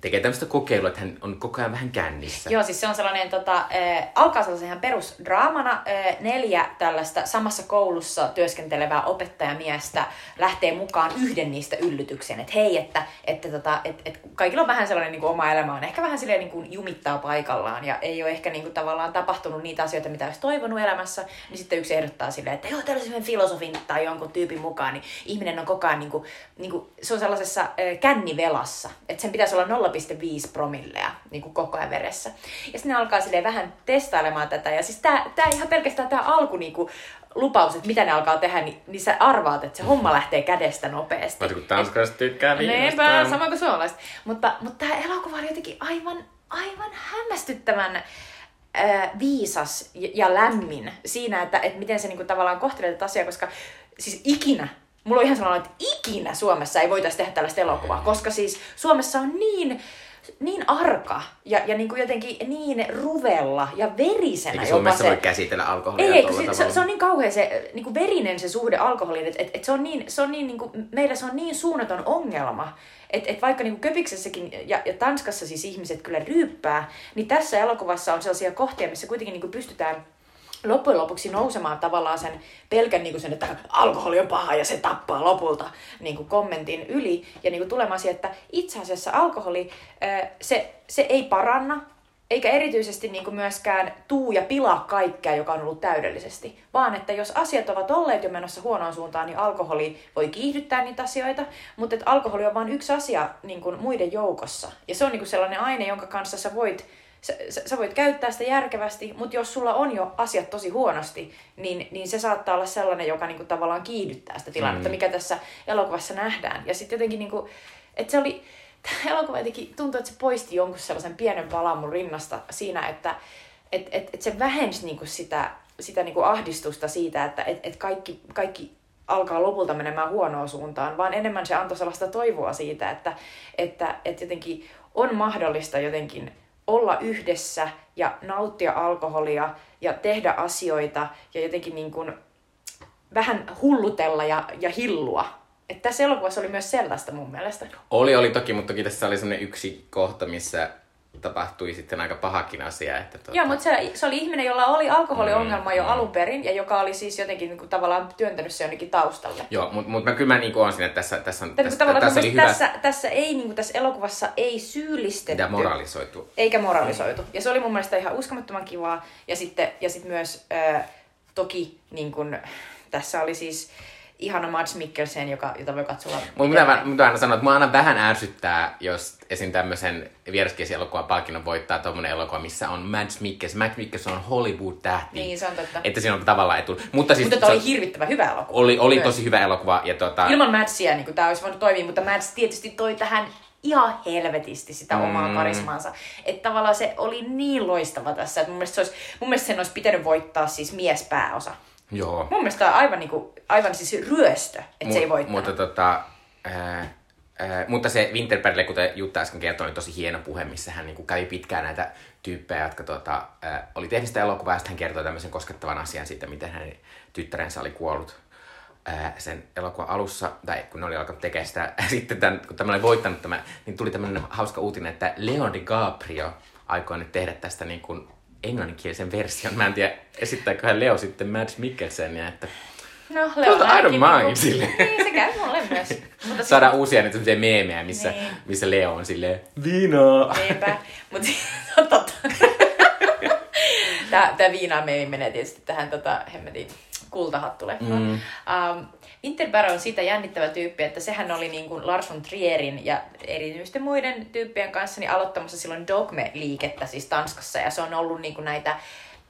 tekee tämmöistä kokeilua, että hän on koko ajan vähän kännissä. Joo, siis se on sellainen, tota, äh, alkaa sellaisen ihan perusdraamana. Äh, neljä tällaista samassa koulussa työskentelevää opettajamiestä lähtee mukaan yhden niistä yllytykseen. Että hei, että, että tota, et, et kaikilla on vähän sellainen niin kuin oma elämä on ehkä vähän silleen niin kuin jumittaa paikallaan ja ei ole ehkä niin kuin, tavallaan tapahtunut niitä asioita, mitä olisi toivonut elämässä. Niin sitten yksi ehdottaa silleen, että joo, tällaisen filosofin tai jonkun tyypin mukaan, niin ihminen on koko ajan, niin kuin, niin kuin, se on sellaisessa äh, kännivelassa. Että sen pitäisi olla 0,5 promillea niin kuin koko ajan veressä. Ja sitten ne alkaa silleen vähän testailemaan tätä. Ja siis tää, tää ihan pelkästään tämä alku niin kuin, lupaus, että mitä ne alkaa tehdä, niin, niin sä arvaat, että se homma lähtee kädestä nopeasti. Varsinkin kun tanskalaiset tykkää viinasta. Niinpä, sama kuin suomalaiset. Mutta, mutta tämä elokuva oli jotenkin aivan, aivan hämmästyttävän äh, viisas ja, ja lämmin siinä, että, että miten se niinku tavallaan kohtelee tätä asiaa, koska siis ikinä, mulla on ihan sellainen, että ikinä Suomessa ei voitaisi tehdä tällaista elokuvaa, koska siis Suomessa on niin niin arka ja, ja niin kuin jotenkin niin ruvella ja verisenä Eikä jopa se... voi käsitellä alkoholia Ei, ei, se, se, se, on niin kauhean se niin kuin verinen se suhde alkoholiin, että et, et se on niin, se on niin, niin kuin, meillä se on niin suunnaton ongelma, että et vaikka niin kuin Köpiksessäkin ja, ja Tanskassa siis ihmiset kyllä ryyppää, niin tässä elokuvassa on sellaisia kohtia, missä kuitenkin niin kuin pystytään loppujen lopuksi nousemaan tavallaan sen pelkän niin kuin sen, että alkoholi on paha ja se tappaa lopulta niin kuin kommentin yli. Ja niin kuin tulemaan siihen, että itse asiassa alkoholi, se, se ei paranna, eikä erityisesti niin kuin myöskään tuu ja pilaa kaikkea, joka on ollut täydellisesti, vaan että jos asiat ovat olleet jo menossa huonoon suuntaan, niin alkoholi voi kiihdyttää niitä asioita, mutta että alkoholi on vain yksi asia niin kuin muiden joukossa. Ja se on niin kuin sellainen aine, jonka kanssa sä voit sä, sä, voit käyttää sitä järkevästi, mutta jos sulla on jo asiat tosi huonosti, niin, niin se saattaa olla sellainen, joka niinku tavallaan kiihdyttää sitä tilannetta, Mm. mikä tässä elokuvassa nähdään. Ja sitten jotenkin, niinku, että se oli, tämä elokuva jotenkin tuntui, että se poisti jonkun sellaisen pienen palan mun rinnasta siinä, että et, et, et se vähensi niinku sitä, sitä niinku ahdistusta siitä, että et, et kaikki, kaikki alkaa lopulta menemään huonoon suuntaan, vaan enemmän se antoi sellaista toivoa siitä, että, että, että jotenkin on mahdollista jotenkin olla yhdessä ja nauttia alkoholia ja tehdä asioita ja jotenkin niin kuin vähän hullutella ja, ja hillua. Että tässä elokuvassa oli myös sellaista mun mielestä. Oli, oli toki, mutta toki tässä oli semmoinen yksi kohta, missä tapahtui sitten aika pahakin asia. Että tota... Joo, mutta se, se oli ihminen, jolla oli alkoholiongelma jo alun perin ja joka oli siis jotenkin niin kuin, tavallaan työntänyt se jonnekin taustalle. Joo, mutta mut mä kyllä mä niinku on siinä, että tässä, tässä, on, Tätä, tässä, tässä oli mielestä hyvä tässä, tässä, ei, niin kuin, tässä elokuvassa ei syyllistetty. ja moralisoitu. eikä moralisoitu. Ja se oli mun mielestä ihan uskomattoman kivaa. Ja sitten, ja sitten myös äh, toki niin kun, tässä oli siis ihana Mads Mikkelsen, joka, jota voi katsoa. Mutta mitä, mitä aina sanoa, että mua aina vähän ärsyttää, jos esim. tämmöisen vieraskielisen elokuvan palkinnon voittaa tommonen elokuva, missä on Mads Mikkelsen. Mads Mikkelsen on Hollywood-tähti. Niin, se on totta. Että siinä on tavallaan etu. Mutta siis Mutta se oli hirvittävän hyvä elokuva. oli, oli Myös. tosi hyvä elokuva. Ja tota, Ilman Madsia niin tämä olisi voinut toimia, mutta Mads tietysti toi tähän ihan helvetisti sitä Mm. omaa karismaansa. Että tavallaan se oli niin loistava tässä, että mun mielestä, se olisi, mun mielestä sen olisi pitänyt voittaa siis miespääosa. Joo. Mun mielestä on aivan, niin kuin, aivan siis ryöstö, että se ei voittanut. Mutta, tota, ää, ää, mutta se Winterbergille, kuten Jutta äsken kertoi, oli tosi hieno puhe, missä hän niinku kävi pitkään näitä tyyppejä, jotka tota, ää, oli tehnyt sitä elokuvaa, ja sitten hän kertoi tämmöisen koskettavan asian siitä, miten hänen tyttärensä oli kuollut ää, sen elokuvan alussa, tai kun ne oli alkanut tekemään sitä, sitten tämän, kun tämä oli voittanut tämä, niin tuli tämmöinen hauska uutinen, että Leon DiCaprio aikoo nyt tehdä tästä niin kuin englanninkielisen version. Mä en tiedä, esittääköhän Leo sitten Mads Mikkelsenia, että No, Mutta Leo I don't mind niinku- silleen. Niin, se käy mulle myös. Mutta saadaan uusia nyt semmoisia meemejä, missä, Niin. missä Leo on silleen, viinaa. Niinpä. Mutta on totta. Tää, tää viinaa meemi menee tietysti tähän tota, hemmetin kultahattulle. Mm. Um, Winterberg on siitä jännittävä tyyppi, että sehän oli niin kuin Lars von Trierin ja erityisten muiden tyyppien kanssa niin aloittamassa silloin Dogme-liikettä siis Tanskassa. Ja se on ollut niin kuin näitä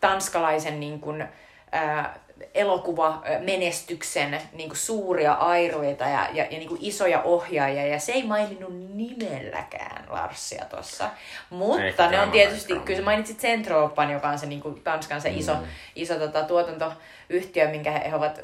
tanskalaisen niin kuin, ää, elokuvamenestyksen niin kuin suuria airoita ja, ja, ja niin kuin isoja ohjaajia. Ja se ei maininnut nimelläkään Larsia tuossa. Mutta Ehkä ne on tietysti, kyllä sä mainitsit Centropan, joka on se niin kuin Tanskan se iso, iso tota, tuotantoyhtiö, minkä he, he ovat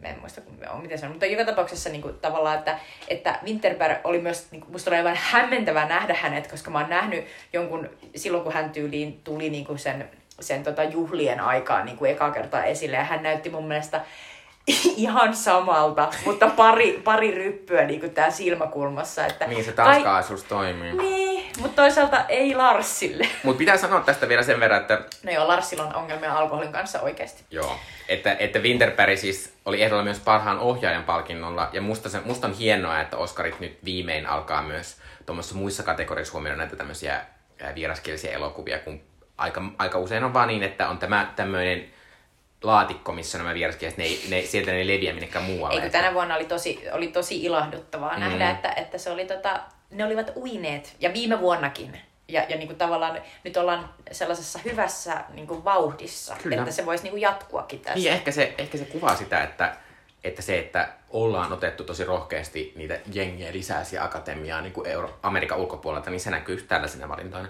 Mä en muista, miten se on. Mutta joka tapauksessa niin kuin, tavallaan, että, että Winterberg oli myös, niin kuin, musta oli aivan hämmentävää nähdä hänet, koska mä oon nähnyt jonkun, silloin kun hän tyyliin tuli niin kuin sen, sen tota, juhlien aikaan niin kuin eka kertaa esille, ja hän näytti mun mielestä ihan samalta, mutta pari, pari ryppyä niin kuin tää silmäkulmassa. Että Niin se taskaisuus toimii. Niin, mutta toisaalta ei Larsille. Mutta pitää sanoa tästä vielä sen verran, että No joo, Larsilla on ongelmia alkoholin kanssa oikeasti. Joo. Että, että Winterberg siis oli ehdolla myös parhaan ohjaajan palkinnolla. Ja musta, se, musta on hienoa, että Oscarit nyt viimein alkaa myös tuommoissa muissa kategorioissa huomioida näitä tämmöisiä vieraskielisiä elokuvia, kun aika, aika usein on vaan niin, että on tämä tämmöinen laatikko, missä nämä vieraskieliset, ne, ei- ne, sieltä ne ei leviä minnekään muualle. Eikö Että- tänä vuonna oli tosi, oli tosi ilahduttavaa mm. nähdä, että, että se oli tota, ne olivat uineet. Ja viime vuonnakin. Ja, ja niin kuin tavallaan nyt ollaan sellaisessa hyvässä niin kuin vauhdissa, Kyllä. että se voisi niin kuin jatkuakin tässä. Niin, ehkä se, ehkä se kuvaa sitä, että, että se, että ollaan otettu tosi rohkeasti niitä jengiä lisää siihen akatemiaan niin kuin Euro- Amerikan ulkopuolelta, niin se näkyy just tällaisina valintoina.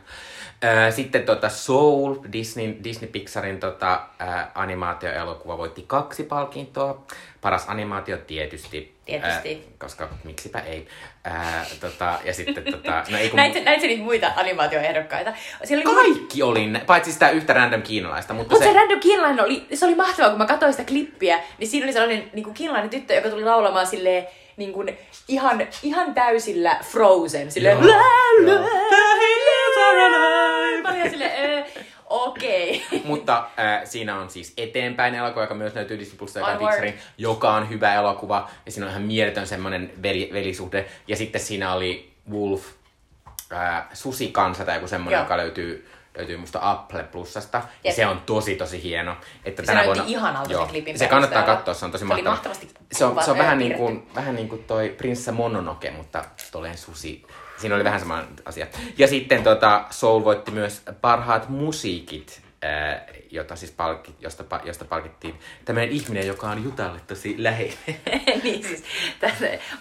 Ää, Sitten tota Soul, Disney, Disney Pixarin tota, ää, animaatioelokuva voitti kaksi palkintoa. Paras animaatio tietysti. Tietysti. Ää, koska miksipä ei. Ää, tota, ja sitten tota, no ei kun, Näit, näit niitä muita animaatioehdokkaita? Siellä oli kaikki oli, ne- paitsi sitä yhtä random kiinalaista, mutta Mutta se, se, random kiinalainen oli, se oli mahtavaa, kun mä katsoin sitä klippiä, niin siinä oli sellainen niin kuin kiinalainen tyttö, joka tuli laulamaan silleen, niin kuin, ihan, ihan täysillä Frozen, silleen Joo, la, joo. Mä olin ihan silleen, "Ö, okei. Mutta äh, siinä on siis eteenpäin elokuva, joka myös löytyy Disney Plus ja. Pixarin, joka on hyvä elokuva. Ja siinä on ihan mieletön semmoinen veli, velisuhde. Ja sitten siinä oli Wolf, äh, Susikansa tai joku semmoinen, Joo. joka löytyy, löytyy musta Apple Plusasta. Ja Jep. se on tosi tosi hieno. Että Se näytti ihanalta joo, sen klipin Se kannattaa katsoa, se on tosi Se mahtava. mahtavasti Se on, se on vähän, äh, niin kuin, vähän niin kuin toi Prinsessa Mononoke, mutta tolleen susi. Siinä oli vähän sama asia. Ja sitten tota, Soul voitti myös parhaat musiikit, ää, jota siis palki, josta, josta palkittiin tämmöinen ihminen, joka on Jutalle tosi läheinen. niin siis,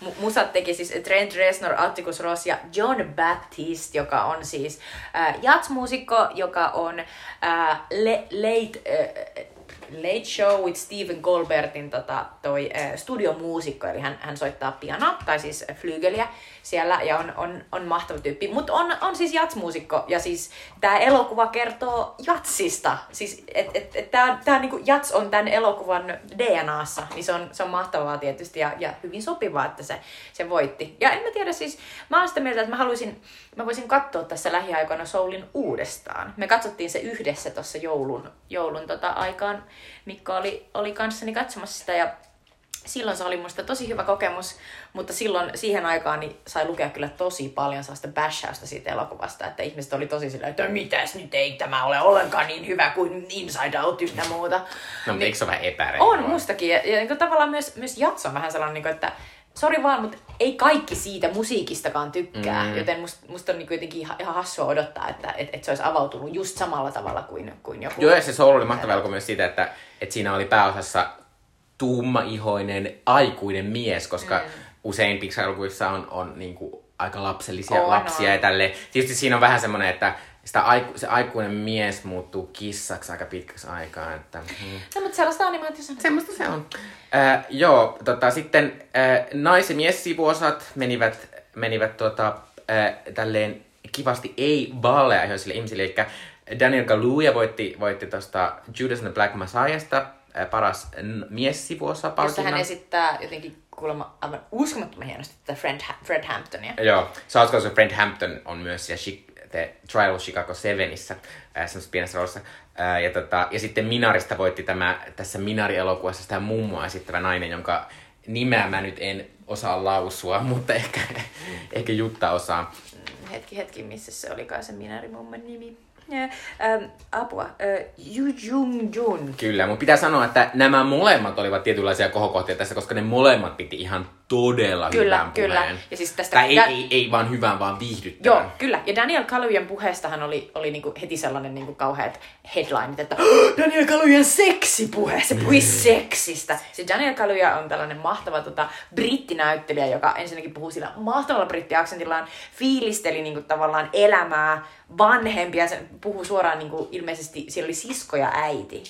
mu- musat teki siis Trent Reznor, Atticus Ross ja John Baptiste, joka on siis äh, jatsmuusikko, joka on äh, le- late, äh, late Show with Stephen Colbertin tota, toi äh, studiomuusikko, eli hän, hän soittaa pianoa, tai siis flygeliä siellä, ja on, on, on mahtava tyyppi. Mutta on, on siis jatsmuusikko, ja siis tämä elokuva kertoo jatsista. Siis, et, et, et tää, tää niinku jats on tämän elokuvan DNAssa, niin se on, se on mahtavaa tietysti, ja, ja hyvin sopivaa, että se, se voitti. Ja en mä tiedä, siis mä oon sitä mieltä, että mä haluaisin, mä voisin katsoa tässä lähiaikoina Soulin uudestaan. Me katsottiin se yhdessä tuossa joulun, joulun tota aikaan. Mikko oli, oli kanssani katsomassa sitä, ja silloin se oli musta tosi hyvä kokemus, mutta silloin siihen aikaan niin sai lukea kyllä tosi paljon sellaista bashausta siitä elokuvasta, että ihmiset oli tosi silleen, että mitäs nyt ei tämä ole ollenkaan niin hyvä kuin Inside Out ynnä muuta. No, mutta Niin- eikö se ole vähän epäreilua? on mustakin. Ja, ja niin kuin tavallaan myös, myös Jats on vähän sellainen, niin kuin, että sori vaan, mutta ei kaikki siitä musiikistakaan tykkää. Mm. Joten musta, musta on niin jotenkin ihan, ihan hassua odottaa, että et, et se olisi avautunut just samalla tavalla kuin, kuin joku. Joo, ja se Soul oli mahtava elokuva myös siitä, että, että siinä oli pääosassa tummaihoinen aikuinen mies, koska mm. usein Pixar-elokuvissa on, on niin kuin aika lapsellisia On, lapsia on. ja tälleen. Tietysti siinä on vähän semmoinen, että sitä aiku, se aikuinen mies muuttuu kissaksi aika pitkäksi aikaa. Että, hmm. No, mutta sellaista animaatiossa on. Semmoista se on. Äh, joo, tota, sitten äh, nais- ja mies-sivuosat menivät, menivät tota, äh, tälleen kivasti ei-vaaleaihoisille ihmisille. Eli Daniel Kaluuya voitti, voitti tuosta Judas and the Black Messiahsta paras mies-sivuosa Jossa hän palkinnon. esittää jotenkin kuulemma aivan uskomattoman hienosti tätä Fred, Ha- Fred Hamptonia. Joo, se hauska, koska Fred Hampton on myös siellä The Trial of Chicago Sevenissä, äh, semmoisessa pienessä roolissa. Äh, ja, tota, ja sitten Minarista voitti tämä, tässä Minari-elokuvassa sitä mummoa esittävä nainen, jonka nimeä mä nyt en osaa lausua, mutta ehkä, ehkä Jutta osaa. Hetki, hetki, missä se olikaan se Minari-mumman nimi? Ja, ähm, apua. Äh, Yu Jung Jun. Kyllä, mutta pitää sanoa, että nämä molemmat olivat tietynlaisia kohokohtia tässä, koska ne molemmat piti ihan todella Kyllä, hyvän kyllä. puheen. Ja siis tästä- tai ei, ja- ei, ei, vaan hyvän, vaan viihdyttävän. Joo, kyllä. Ja Daniel Kaluuyan puheestahan oli, oli niinku heti sellainen niinku kauheat headlineit, että "Oh, Daniel Kaluuyan seksipuhe, se puhui seksistä. Se Daniel Kaluuya on tällainen mahtava tota, brittinäyttelijä, joka ensinnäkin puhuu sillä mahtavalla brittiaksentillaan, fiilisteli niinku tavallaan elämää, vanhempia, se puhuu suoraan niinku, ilmeisesti, siellä oli sisko ja äiti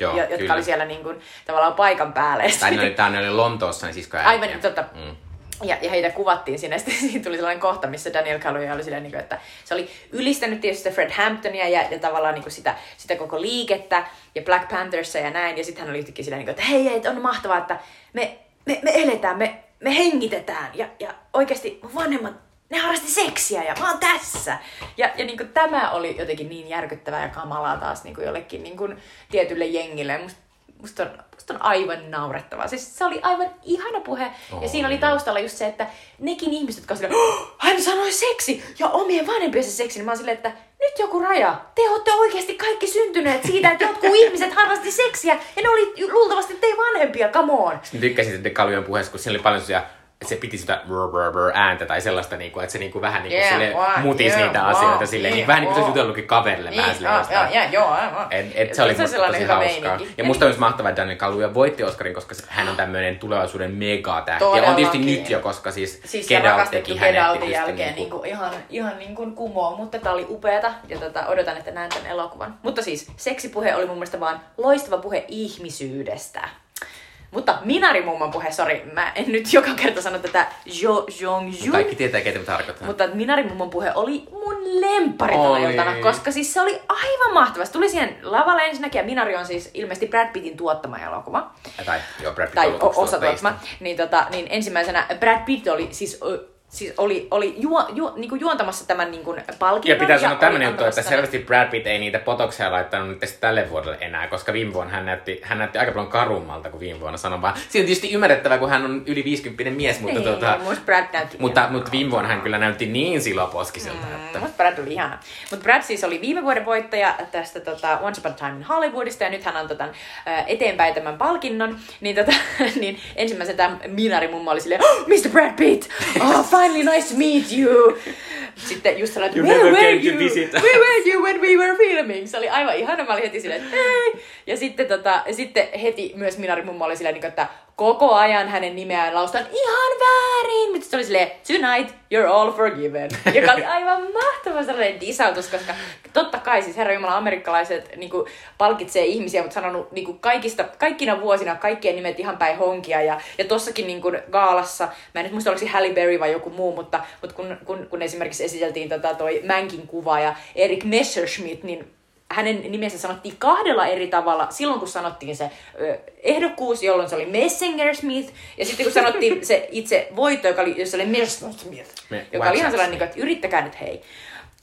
Joo, jo, jotka kyllä. oli siellä niin kuin, tavallaan paikan päällä. Ne oli, ne oli Lontoossa, niin sisko ja Aivan, äiti. totta. Mm. Ja, ja heitä kuvattiin sinne, sitten siinä tuli sellainen kohta, missä Daniel Kaluuya oli silleen, niin kuin, että se oli ylistänyt tietysti sitä Fred Hamptonia ja, ja tavallaan niin kuin sitä, sitä koko liikettä ja Black Panthersia ja näin. Ja sitten hän oli yhtäkkiä silleen, niin kuin, että hei, hei, on mahtavaa, että me, me, me eletään, me, me hengitetään ja, ja oikeasti vanhemmat ne harrasti seksiä ja mä oon tässä. Ja, ja niin kuin, tämä oli jotenkin niin järkyttävää ja kamalaa taas niin kuin jollekin niin kuin, tietylle jengille. Musta, musta, on, musta on aivan naurettavaa. Siis se oli aivan ihana puhe. Oh, ja siinä oli taustalla just se, että nekin ihmiset, jotka silleen, oh, hän sanoi seksi ja omien vanhempiensa seksi, niin mä oon silleen, että nyt joku raja. Te olette oikeasti kaikki syntyneet siitä, että jotkut ihmiset harrasti seksiä ja ne oli luultavasti teidän vanhempia, come on. Sitten tykkäsin Kallion puheessa, kun siellä oli paljon sellaisia että se piti sitä brr, brr, brr, ääntä tai sellaista, niin kuin, että se niin kuin vähän niin kuin Yeah, sille what, mutis yeah, niitä what, asioita silleen, niin yeah, vähän niin kuin se olisi jutellutkin kaverille vähän silleen joo, jostain. joo, joo, aivan. Et, et se oli Se musta sellainen tosi hyvä hauskaa. meininki. Ja musta myös mahtavaa, että Daniel Kaluuya voitti Oscarin, koska hän on tämmöinen tulevaisuuden megatähti. Ja on tietysti nyt jo, koska siis, Siis se Get Out teki hänet tietysti jälkeen niin kuin- niinku, ihan, ihan niin kuin kumoon, mutta tää oli upeata ja tota, odotan, että näen tämän elokuvan. Mutta siis seksipuhe oli mun mielestä vaan loistava puhe ihmisyydestä. Mutta Minari mumman puhe, sori, mä en nyt joka kerta sano tätä Jo Jong Ju. Kaikki tietää, ketä me tarkoittaa. Mutta Minari mummon puhe oli mun Oli. iltana, koska siis se oli aivan mahtava. Se tuli siihen lavalle ensinnäkin ja Minari on siis ilmeisesti Brad Pittin tuottama elokuva Tai joo, Brad Pitt tai osa tuottama, niin, tota, niin ensimmäisenä Brad Pitt oli siis, siis oli, oli juo, juo, niin kuin juontamassa tämän niin kuin Ja palkinnon. pitää sanoa oli tämmönen juttu, että selvästi Brad Pitt ei niitä potoksia laittanut nyt tälle vuodelle enää, koska viime vuonna hän näytti, hän näytti aika paljon karummalta kuin viime vuonna sanon vaan. Siinä on tietysti ymmärrettävää, kun hän on yli 50 mies, mutta, niin, tota, musta Brad näytti mutta, mutta viime vuonna hän kyllä näytti niin siloposkiselta, että... Mm, musta Brad oli ihana. Mutta Brad siis oli viime vuoden voittaja tästä tota, Once Upon a Time in Hollywoodista ja nyt hän antoi tämän ää, eteenpäin tämän palkinnon. Niin, tota, niin ensimmäisen tämä Minari mummo oli silleen, oh, Mr. Brad Pitt, oh, finally nice to meet you. Sitten just sanoin, että where were you? Where were you when we were filming? Se oli aivan ihana. Mä olin heti silleen, että hei. Ja sitten, tota, ja sitten heti myös Minari mummo oli silleen, niin että koko ajan hänen nimeään laustaan ihan väärin. Mutta sitten oli silleen, tonight you're all forgiven. Joka oli aivan mahtava sellainen disautus, koska totta kai siis Herra Jumala amerikkalaiset niin kuin, palkitsee ihmisiä, mutta sanonut niin kuin, kaikista, kaikkina vuosina kaikkien nimet ihan päin honkia. Ja, ja tossakin niin kuin, gaalassa, mä en nyt muista oliko se Halle Berry vai joku muu, mutta, mutta kun, kun, kun esimerkiksi esiteltiin tota, toi Mänkin kuva ja Erik Messerschmidt, niin hänen nimensä sanottiin kahdella eri tavalla. Silloin kun sanottiin se ehdokkuus, jolloin se oli Messingersmith, ja sitten kun sanottiin se itse voitto, joka oli, jossa oli Messerschmitt, Me- joka oli ihan sellainen, niin että yrittäkää nyt hei.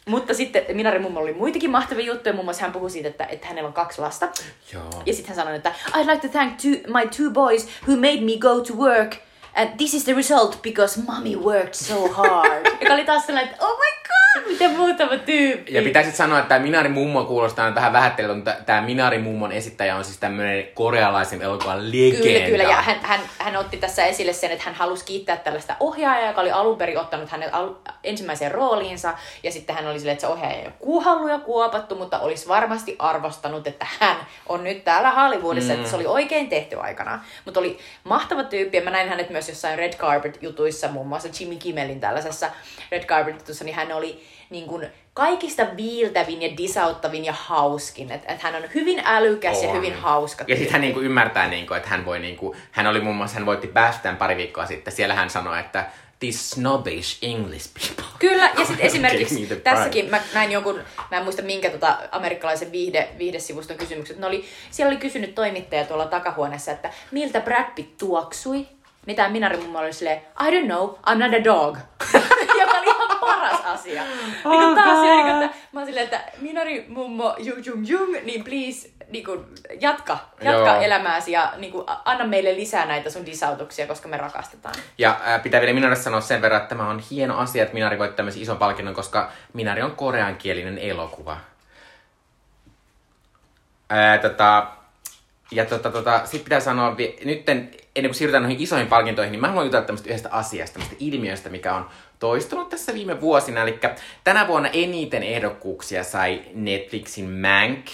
Mutta sitten Minari mummo oli muitakin mahtavia juttuja, muun muassa hän puhui siitä, että, että hänellä on kaksi lasta. Joo. Ja sitten hän sanoi, että I'd like to thank two, my two boys who made me go to work. And this is the result because mommy worked so hard. Joka oli taas sellainen, että oh my miten muutama tyyppi. Ja pitää sitten sanoa, että tämä Minari Mummo kuulostaa vähän vähättelyltä, mutta tämä Minari Mummon esittäjä on siis tämmöinen korealaisen elokuvan legenda. Kyllä, kyllä. Ja hän, hän, hän otti tässä esille sen, että hän halusi kiittää tällaista ohjaajaa, joka oli alun perin ottanut hänet al- ensimmäiseen rooliinsa. Ja sitten hän oli silleen, että se ohjaaja ei ole ja kuopattu, mutta olisi varmasti arvostanut, että hän on nyt täällä Hollywoodissa, mm. että se oli oikein tehty aikana. Mutta oli mahtava tyyppi, ja mä näin hänet myös jossain Red Carpet-jutuissa, muun muassa Jimmy Kimmelin tällaisessa Red Carpet-jutussa, niin hän oli niin kuin kaikista viiltävin ja disauttavin ja hauskin. Että et hän on hyvin älykäs ja On. hyvin hauska. Ja sitten hän niinku ymmärtää, niinku, että hän voi, niinku, hän oli muun muassa, hän voitti BAFTAn pari viikkoa sitten. Siellä hän sanoi, että these snobbish English people. Kyllä, ja sitten esimerkiksi tässäkin mä näin jonkun, mä en muista minkä tota amerikkalaisen viihde, viihdesivuston kysymykset, ne oli, siellä oli kysynyt toimittaja tuolla takahuoneessa, että miltä Brad Pitt tuoksui. Mitä Minari mummo oli silleen, I don't know, I'm not a dog. Ihan paras asia. Niin kuin taas silleen, niin kuin, että, mä oon silleen, että Minari mummo jung jung jung, niin please niin kuin, jatka, jatka Joo. elämääsi ja niin kuin, anna meille lisää näitä sun disautuksia, koska me rakastetaan. Ja ää, pitää vielä Minarista sanoa sen verran, että tämä on hieno asia, että Minari voitti tämmöisen ison palkinnon, koska Minari on koreankielinen elokuva. Ää, tota, ja tota, tota, sit pitää sanoa, vi- nyt ennen kuin siirrytään noihin isoihin palkintoihin, niin mä haluan jutella tämmöistä yhdestä asiasta, tämmöistä ilmiöstä, mikä on toistunut tässä viime vuosina. Eli tänä vuonna eniten ehdokkuuksia sai Netflixin Mank.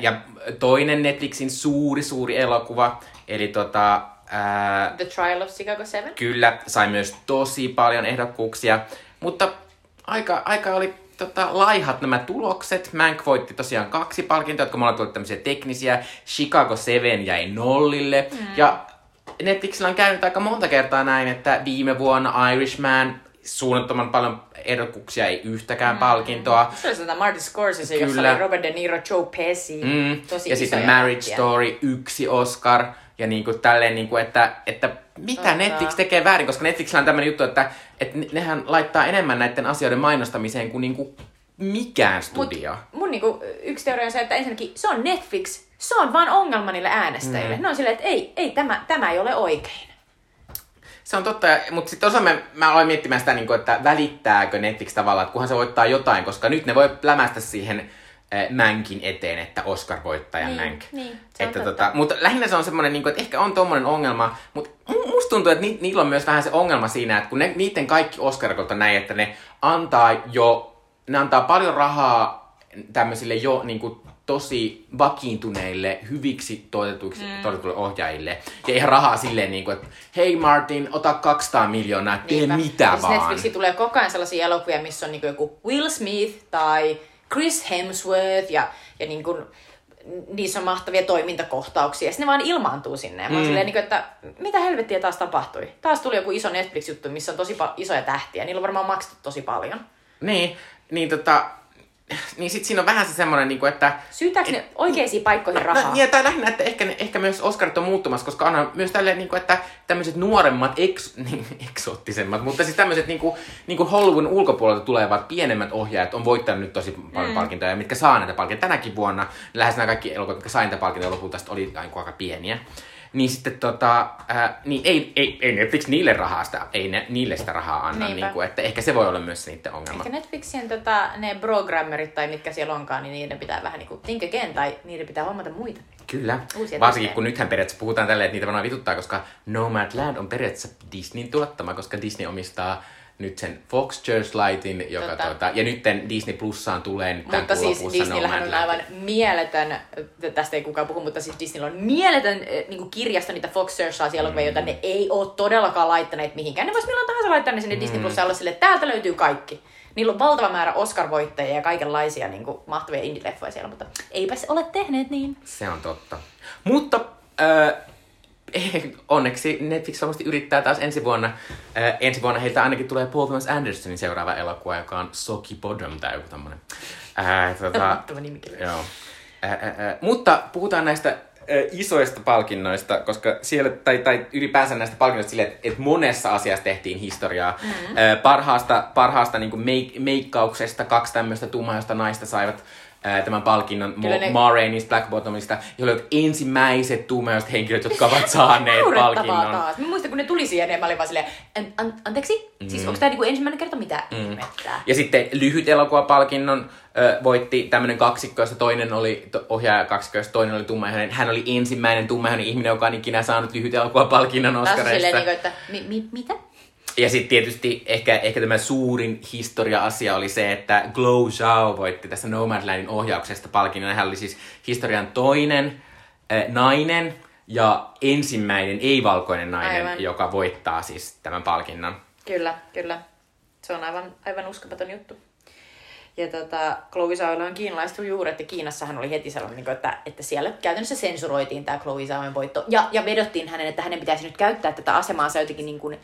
Ja toinen Netflixin suuri, suuri elokuva, eli tota, ää, The Trial of Chicago 7. Kyllä, sai myös tosi paljon ehdokkuuksia, mutta aika, aika oli tota, laihat nämä tulokset. Mank voitti tosiaan kaksi palkintoa, jotka mulla tuli tämmöisiä teknisiä. Chicago 7 jäi nollille. Mm. Ja Netflixillä on käynyt aika monta kertaa näin, että viime vuonna Irishman suunnattoman paljon ehdokkuuksia, ei yhtäkään mm. palkintoa. Se oli sitä Martin Scorsese, jossa oli Robert De Niro, Joe Pesci. Mm. Tosi ja sitten Marriage jättiä. Story, yksi Oscar. Ja niin kuin tälleen, niin kuin, että, että mitä Totta. Netflix tekee väärin, koska Netflixillä on tämmöinen juttu, että, että nehän laittaa enemmän näiden asioiden mainostamiseen kuin, niin kuin mikään studio. Mut mun niinku, yksi teoria on se, että ensinnäkin se on Netflix, se on vaan ongelma niille äänestäjille. Mm. Ne on silleen, että ei, ei tämä, tämä ei ole oikein. Se on totta, mutta sitten osa mä, mä aloin miettimään sitä, niin kuin, että välittääkö Netflix tavallaan, että kunhan se voittaa jotain, koska nyt ne voi lämästä siihen äh, Mänkin eteen, että Oscar voittaja niin, Mänk. Niin, se että, tota, mutta lähinnä se on semmoinen, niin kuin, että ehkä on tommonen ongelma, mutta musta tuntuu, että ni, niillä on myös vähän se ongelma siinä, että kun ne, niiden kaikki Oscar-kolta näin, että ne antaa jo ne antaa paljon rahaa tämmöisille jo niin kuin, tosi vakiintuneille, hyviksi tuotetuiksi mm. ohjaajille. Ja ihan rahaa silleen, niin kuin, että hei Martin, ota 200 miljoonaa, tee Niinpä. mitä siis vaan. Netflixi tulee koko ajan sellaisia elokuvia, missä on niin kuin joku Will Smith tai Chris Hemsworth ja, ja niin kuin, niissä on mahtavia toimintakohtauksia. Ja ne vaan ilmaantuu sinne. Ja mm. silleen, niin kuin, että mitä helvettiä taas tapahtui? Taas tuli joku iso Netflix-juttu, missä on tosi pa- isoja tähtiä. Niillä on varmaan maksettu tosi paljon. Niin, niin tota, niin sit siinä on vähän se semmoinen, niin kuin, että... Syytääkö ne oikeisiin paikkoihin rahaa? No, niin, tai lähinnä, että ehkä, ehkä myös Oscarit on muuttumassa, koska on myös tälleen, niin kuin, että tämmöiset nuoremmat, eks, niin, eksoottisemmat, mutta siis tämmöiset niin kuin, niin kuin Hollywoodin ulkopuolelta tulevat pienemmät ohjaajat on voittanut nyt tosi paljon mm. palkintoja, mitkä saa näitä palkintoja. Tänäkin vuonna lähes nämä kaikki elokuvat, mitkä sai näitä palkintoja lopulta, oli aika pieniä niin sitten tota, ää, niin ei, ei, ei Netflix niille rahaa sitä, ei ne, niille sitä rahaa anna, niin kuin, että ehkä se voi olla myös niiden ongelma. Ehkä Netflixin tota, ne programmerit tai mitkä siellä onkaan, niin niiden pitää vähän niin kuin think again, tai niiden pitää hommata muita. Kyllä, Uusia varsinkin testeja. kun nythän periaatteessa puhutaan tälleen, että niitä vaan vituttaa, koska Nomadland on periaatteessa Disneyn tuottama, koska Disney omistaa nyt sen Fox Church Lightin, joka tota. Tuota, ja nyt Disney Plussaan tulee nyt Mutta siis Disneyllähän on aivan mieletön, tästä ei kukaan puhu, mutta siis Disneyllä on mieletön niin kuin kirjasto niitä Fox Church elokuvia, mm. joita ne ei ole todellakaan laittaneet mihinkään. Ne vois milloin tahansa laittaa ne sinne mm. Disney Plussaan olla silleen, että täältä löytyy kaikki. Niillä on valtava määrä Oscar-voittajia ja kaikenlaisia niin kuin, mahtavia indie-leffoja siellä, mutta eipä se ole tehneet niin. Se on totta. Mutta äh, onneksi Netflix varmasti yrittää taas ensi vuonna. Äh, ensi vuonna heiltä ainakin tulee Paul Thomas Andersonin seuraava elokuva, joka on Soki Bodom tai joku tämmönen. Äh, tota, joo. Äh, äh, äh, mutta puhutaan näistä äh, isoista palkinnoista, koska siellä, tai, tai ylipäänsä näistä palkinnoista silleen, että, että monessa asiassa tehtiin historiaa. Mm-hmm. Äh, parhaasta parhaasta niin meik- meikkauksesta kaksi tämmöistä tummaista naista saivat tämän palkinnon Mo- ne... Ma Rainey's Black Bottomista, joilla oli ensimmäiset tuumaiset henkilöt, jotka ovat saaneet palkinnon. taas. Mä muistan, kun ne tuli siihen, ja mä olin vaan silleen, an- an- anteeksi? Mm. Siis onko tämä niinku ensimmäinen kerta mitä mm. ihmettä? Ja sitten lyhyt elokuvapalkinnon ö, voitti tämmöinen kaksikko, jossa toinen oli to, ohjaaja kaksikko, jossa toinen oli tummaihainen. Hän oli ensimmäinen tummaihainen ihminen, joka on ikinä saanut lyhyt elokuvapalkinnon Oscarista. Taas silleen, niin kuin, että mi- mi- mitä? Ja sitten tietysti ehkä, ehkä tämä suurin historia-asia oli se, että Glow Zhao voitti tässä Nomadlandin ohjauksesta palkinnon. Hän oli siis historian toinen äh, nainen ja ensimmäinen ei-valkoinen nainen, aivan. joka voittaa siis tämän palkinnon. Kyllä, kyllä. Se on aivan, aivan uskomaton juttu. Ja tota, Chloe Zhaoilla on kiinalaiset juuret, ja Kiinassahan oli heti sellainen, niin että, että siellä käytännössä sensuroitiin tämä Chloe Zhaoin voitto. Ja, ja vedottiin hänen, että hänen pitäisi nyt käyttää tätä asemaa jotenkin niin kuin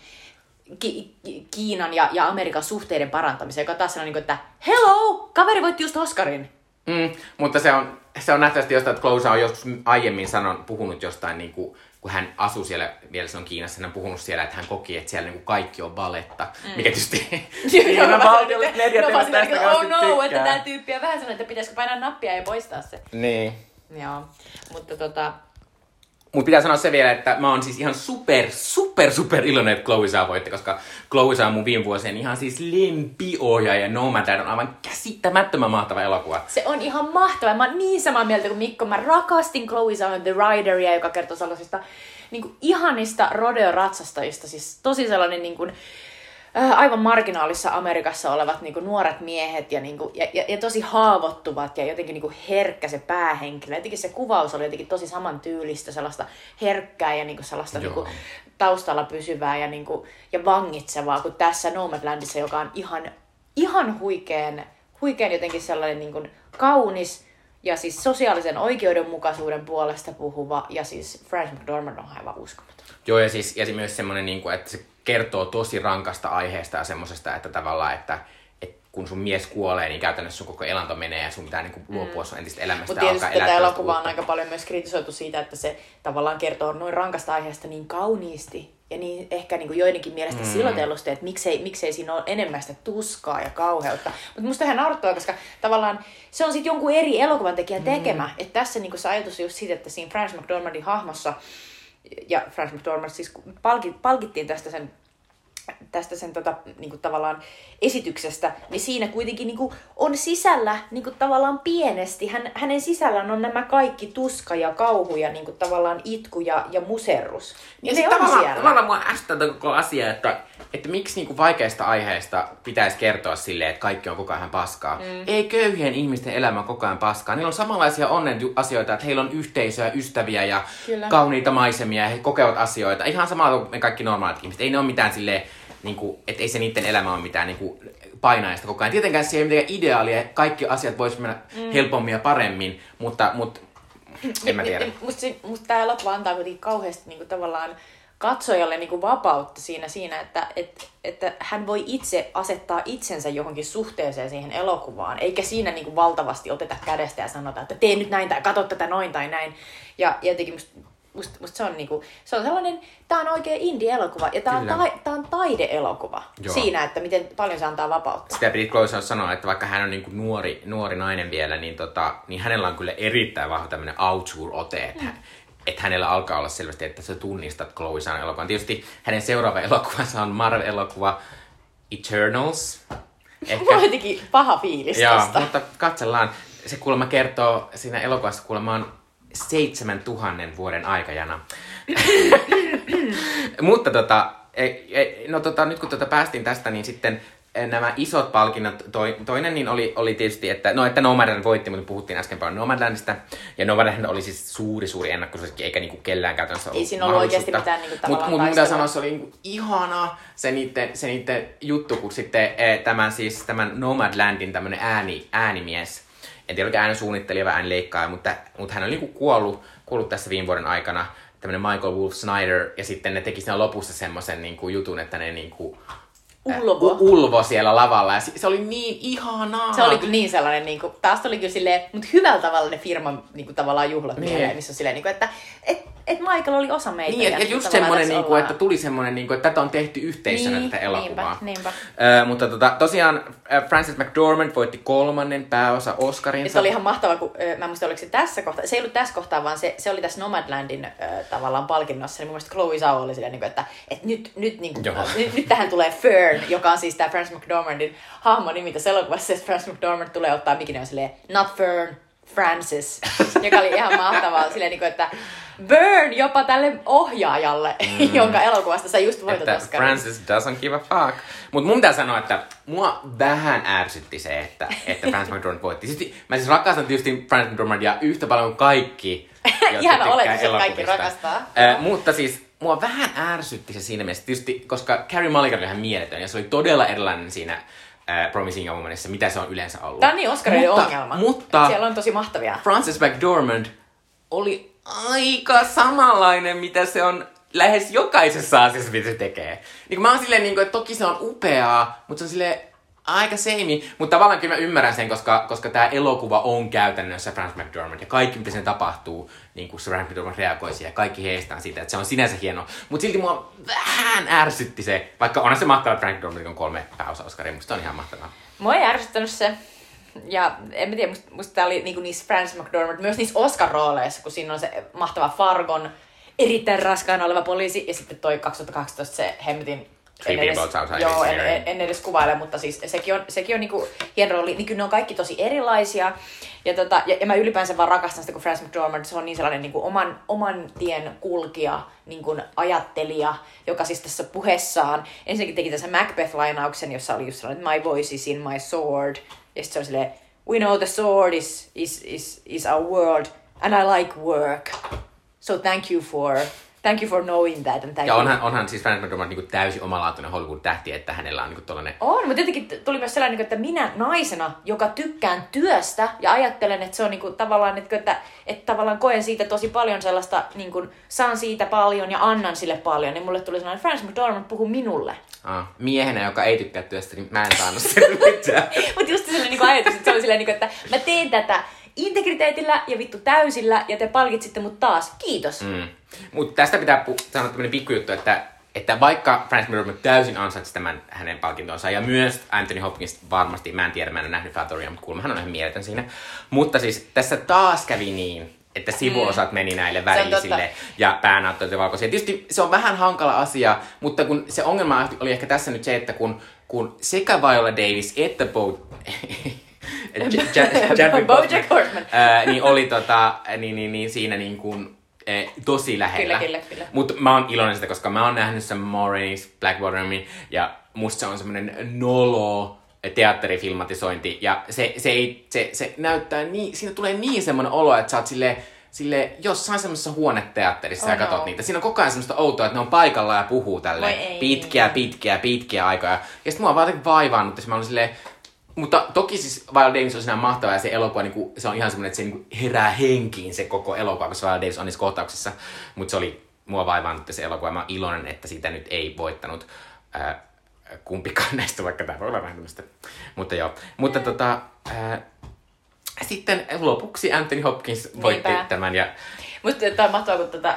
Ki- Kiinan ja, ja Amerikan suhteiden parantamiseen, joka taas on niin että hello, kaveri voitti just Oscarin. Mm, mutta se on, se on nähtävästi jostain, että Close on joskus aiemmin sanon, puhunut jostain, niin kuin, kun hän asui siellä, vielä se on Kiinassa, hän on puhunut siellä, että hän koki, että siellä niin kuin kaikki on valetta. Mm. Mikä tietysti Kiinan valtiolliset mediat eivät tästä no, oh no, tykkää. että tämä tyyppi on vähän sellainen, että pitäisikö painaa nappia ja poistaa se. Niin. Joo, mutta tota, mutta pitää sanoa se vielä, että mä oon siis ihan super, super, super iloinen, että Chloe saa voitti, koska Chloe saa mun viime vuosien ihan siis lempiohjaaja. Nomadland on aivan käsittämättömän mahtava elokuva. Se on ihan mahtava. Mä oon niin samaa mieltä kuin Mikko. Mä rakastin Chloe Zhao The Rideria, joka kertoo sellaisista niin kuin, ihanista rodeo-ratsastajista. Siis tosi sellainen niin kuin, aivan marginaalissa Amerikassa olevat niin kuin, nuoret miehet ja, niin kuin, ja, ja, ja, tosi haavoittuvat ja jotenkin niin kuin, herkkä se päähenkilö. Jotenkin se kuvaus oli jotenkin tosi samantyylistä, sellaista herkkää ja niin kuin, sellaista niin kuin, taustalla pysyvää ja, niin kuin, ja vangitsevaa kuin tässä Nomadlandissa, joka on ihan, ihan huikean huikean jotenkin sellainen niin kuin kaunis ja siis sosiaalisen oikeudenmukaisuuden puolesta puhuva ja siis Frank McDormand on aivan uskomaton. Joo, ja siis ja se myös semmoinen, niin kuin, että se kertoo tosi rankasta aiheesta ja semmoisesta, että tavallaan, että, kun sun mies kuolee, niin käytännössä sun koko elanto menee ja sun pitää niin kuin, luopua sun entistä elämästä Mutta tietysti tätä elokuvaa on aika paljon myös kritisoitu siitä, että se tavallaan kertoo noin rankasta aiheesta niin kauniisti ja niin ehkä niin kuin joidenkin mielestä mm. silotellusti, että miksei, miksei siinä ole enemmän sitä tuskaa ja kauheutta. Mutta musta ihan naurattua, koska tavallaan se on sitten jonkun eri elokuvan tekijän tekemä. Mm. Että tässä niin kuin se ajatus just siitä, että siinä Francis McDormandin hahmossa, ja Francis McDormand siis palki, palkittiin tästä sen tästä sen tota, niin kuin tavallaan esityksestä, niin siinä kuitenkin niin kuin on sisällä niin kuin tavallaan pienesti, hän, hänen sisällään on nämä kaikki tuska ja kauhu ja niin kuin tavallaan itku ja, ja muserrus. Ja, Ja sit on tavallaan, siellä. tavallaan mua toi koko asia, että, että miksi niinku vaikeista aiheista pitäisi kertoa silleen, että kaikki on koko ajan paskaa. Mm. Ei köyhien ihmisten elämä koko ajan paskaa. Niillä on samanlaisia onnen asioita, että heillä on yhteisöä, ystäviä ja Kyllä. kauniita maisemia ja he kokevat asioita. Ihan samalla kuin me kaikki normaalit ihmiset. Ei ne ole mitään silleen, niinku, että ei se niiden elämä ole mitään niinku, painaista koko ajan. Tietenkään se ei ole mitenkään ideaalia, kaikki asiat voisi mennä mm. helpommin ja paremmin, mutta, mutta en mä tiedä. Musta, musta tämä elokuva antaa kuitenkin kauheasti niin kuin tavallaan katsojalle niin kuin vapautta siinä, siinä että, että, että hän voi itse asettaa itsensä johonkin suhteeseen siihen elokuvaan, eikä siinä niin kuin valtavasti oteta kädestä ja sanota, että tee nyt näin tai katso tätä noin tai näin. Ja ja jotenkin musta, musta, musta se, on niin kuin, se on sellainen, tämä on oikein indie-elokuva ja tämä on, ta, tää on taide-elokuva Joo. siinä, että miten paljon se antaa vapautta. sitä piti Chloe sanoa, että vaikka hän on niin kuin nuori, nuori nainen vielä, niin, tota, niin hänellä on kyllä erittäin vahva tämmöinen auteur-ote, että, hän, että hänellä alkaa olla selvästi, että sä tunnistat Chloe Sanan elokuvan. Tietysti hänen seuraava elokuvansa on Marvel-elokuva Eternals. Mulla on jotenkin paha fiilis Joo, tästä. mutta katsellaan. Se kuulemma kertoo siinä elokuvassa kuulemma on 7000 vuoden aikajana. mutta tota, ei, ei, no tota, nyt kun tota päästiin tästä, niin sitten nämä isot palkinnot, toi, toinen niin oli, oli tietysti, että, no, että Nomadland voitti, mutta puhuttiin äsken paljon Nomadlandista. Ja Nomadland oli siis suuri, suuri ennakkosuosikki, eikä niinku kellään käytännössä ollut siinä ollut oikeasti mitään niinku Mut- tavallaan mut mun pitää taistelua. sanoa, se oli niinku ihana se niiden, se niiden juttu, kun sitten eh, tämän, siis, tämän Nomadlandin tämmönen ääni, äänimies, en tiedä oliko äänensuunnittelija vai äänenleikkaaja, mutta, mutta hän oli niinku kuollut, kuollut tässä viime vuoden aikana, tämmönen Michael Wolf Snyder, ja sitten ne teki siinä lopussa semmoisen niinku jutun, että ne niinku, äh, Ulvo. u- ulvo siellä lavalla, ja se, oli niin ihanaa. Se oli kyllä niin sellainen, niin kuin, taas oli kyllä silleen, mutta hyvällä tavalla ne firman niin kuin, tavallaan juhlat Niin. mieleen, missä on silleen, niin kuin, että et, et Michael oli osa meitä. Niin, ja, ja just semmoinen, niinku, ollaan- että tuli semmoinen, niinku, että tätä on tehty yhteisönä Niin, tätä elokuvaa. niinpä, niinpä. Ö, mutta tota, tosiaan äh, Frances McDormand voitti kolmannen pääosa Oscarinsa. Se oli ihan mahtavaa, kun ö, mä en muista, oliko se tässä kohtaa, se ei ollut tässä kohtaa, vaan se, se oli tässä Nomadlandin ö, tavallaan palkinnossa, niin mun mielestä Chloe Zhao oli silleen, niin kuin, että, että nyt, nyt, niin kuin, Joo. nyt, nyt, tähän tulee Fern, joka on siis tämä Francis McDormandin hahmo nimi tässä elokuvassa, ja Francis McDormand tulee ottaa mikin on silleen, not Fern, Francis, joka oli ihan mahtavaa, silleen, niin kuin, että burn jopa tälle ohjaajalle, mm. jonka elokuvasta sä just voitat että Oscarin. Francis doesn't give a fuck. Mutta mun pitää sanoa, että mua vähän ärsytti se, että, että Francis McDormand voitti. Siis, mä siis rakastan tietysti Francis McDormandia yhtä paljon kuin kaikki, jotka tykkää oletus, että kaikki rakastaa. Äh, mutta siis mua vähän ärsytti se siinä mielessä, tietysti, koska Carrie Mulligan oli ihan mieletön ja se oli todella erilainen siinä äh, Promising Young Womanissa, mitä se on yleensä ollut. Tämä on niin Oscarin mutta, ongelma. Mutta Siellä on tosi mahtavia. Frances McDormand oli aika samanlainen, mitä se on lähes jokaisessa asiassa, mitä se tekee. Niin mä oon silleen, niin kuin, että toki se on upeaa, mutta se on silleen aika seimi. Mutta tavallaan kyllä mä ymmärrän sen, koska, koska tämä elokuva on käytännössä Frances McDormand. Ja kaikki, mitä sen tapahtuu, niin kuin McDormand reagoi siihen, kaikki heistään siitä, että se on sinänsä hieno. Mutta silti mua vähän ärsytti se, vaikka onhan se mahtavaa, että Frank McDormand on kolme pääosa Oscaria, musta on ihan mahtavaa. Mua ei ärsyttänyt se. Ja en mä tiedä, musta, musta tää oli niinku niissä Francis McDormand, myös niissä Oscar-rooleissa, kun siinä on se mahtava Fargon, erittäin raskaana oleva poliisi, ja sitten toi 2012 se hemmetin... En edes- Joo, en, en, en, edes kuvaile, mutta siis sekin on, sekin on niinku hieno rooli. Niin kyllä ne on kaikki tosi erilaisia. Ja, tota, ja, ja mä ylipäänsä vaan rakastan sitä, kun Francis McDormand, se on niin sellainen niinku oman, oman tien kulkija, niin kuin ajattelija, joka siis tässä puheessaan ensinnäkin teki tässä Macbeth-lainauksen, jossa oli just sellainen, my voice is in my sword. Ja sitten se on silleen, we know the sword is, is, is, is our world, and I like work. So thank you for Thank you for knowing that. And thank Ja you. onhan, onhan siis Frances McDormand niin täysin omalaatuinen Hollywood-tähti, että hänellä on niin tollanen... On, mutta jotenkin t- tuli myös sellainen, että minä naisena, joka tykkään työstä ja ajattelen, että se on niinku tavallaan, että, että, että tavallaan koen siitä tosi paljon sellaista, niin kuin, saan siitä paljon ja annan sille paljon, niin mulle tuli sellainen, Francis McDormand puhuu minulle. Ah, miehenä, joka ei tykkää työstä, niin mä en saanut sitä mitään. Mutta just sellainen niin ajatus, että se oli silleen, niin kuin, että mä teen tätä integriteetillä ja vittu täysillä ja te palkitsitte mut taas. Kiitos. Mm. Mm. Mutta tästä pitää pu- sanoa tämmöinen pikkujuttu, että, että vaikka Francis McDormand täysin ansaitsi tämän hänen palkintonsa, ja myös Anthony Hopkins varmasti, mä en tiedä, mä en ole nähnyt Fatoria, mutta kuulemma hän on ihan mieletön siinä. Mutta siis tässä taas kävi niin, että sivuosat meni näille värillisille totta. ja päänäyttöille ja valkoisia. Tietysti se on vähän hankala asia, mutta kun se ongelma oli ehkä tässä nyt se, että kun, kun sekä Viola Davis että Bo... Chadwick Boseman, Horseman. ää, niin oli tota, niin, niin, niin, siinä niin kuin, eh, tosi lähellä. Kyllä, kyllä, kyllä. Mutta mä oon iloinen sitä, koska mä oon nähnyt sen Maurice Blackwaterin ja musta se on semmonen nolo teatterifilmatisointi ja se, se, ei, se, se näyttää niin, siinä tulee niin semmonen olo, että sä oot silleen, sille jossain semmoisessa huoneteatterissa Oh ja katot no. niitä. Siinä on koko ajan semmoista outoa, että ne on paikalla ja puhuu tälle pitkiä, pitkiä, pitkiä aikoja. Ja sitten mua on vaan vaivannut, että mä olin silleen, mutta toki siis Viola Davis on siinä mahtava ja se elokuva, niin kuin, se on ihan semmoinen, että se niin herää henkiin se koko elokuva, koska Viola Davis on niissä kohtauksissa. Mutta se oli mua vaivannut se elokuva ja mä oon iloinen, että sitä nyt ei voittanut ää, kumpikaan näistä, vaikka tämä voi olla vähän tämmöistä. Mutta joo, mutta tota, ää, sitten lopuksi Anthony Hopkins voitti Niinpä. tämän ja Musta tämä on mahtavaa, kun tota,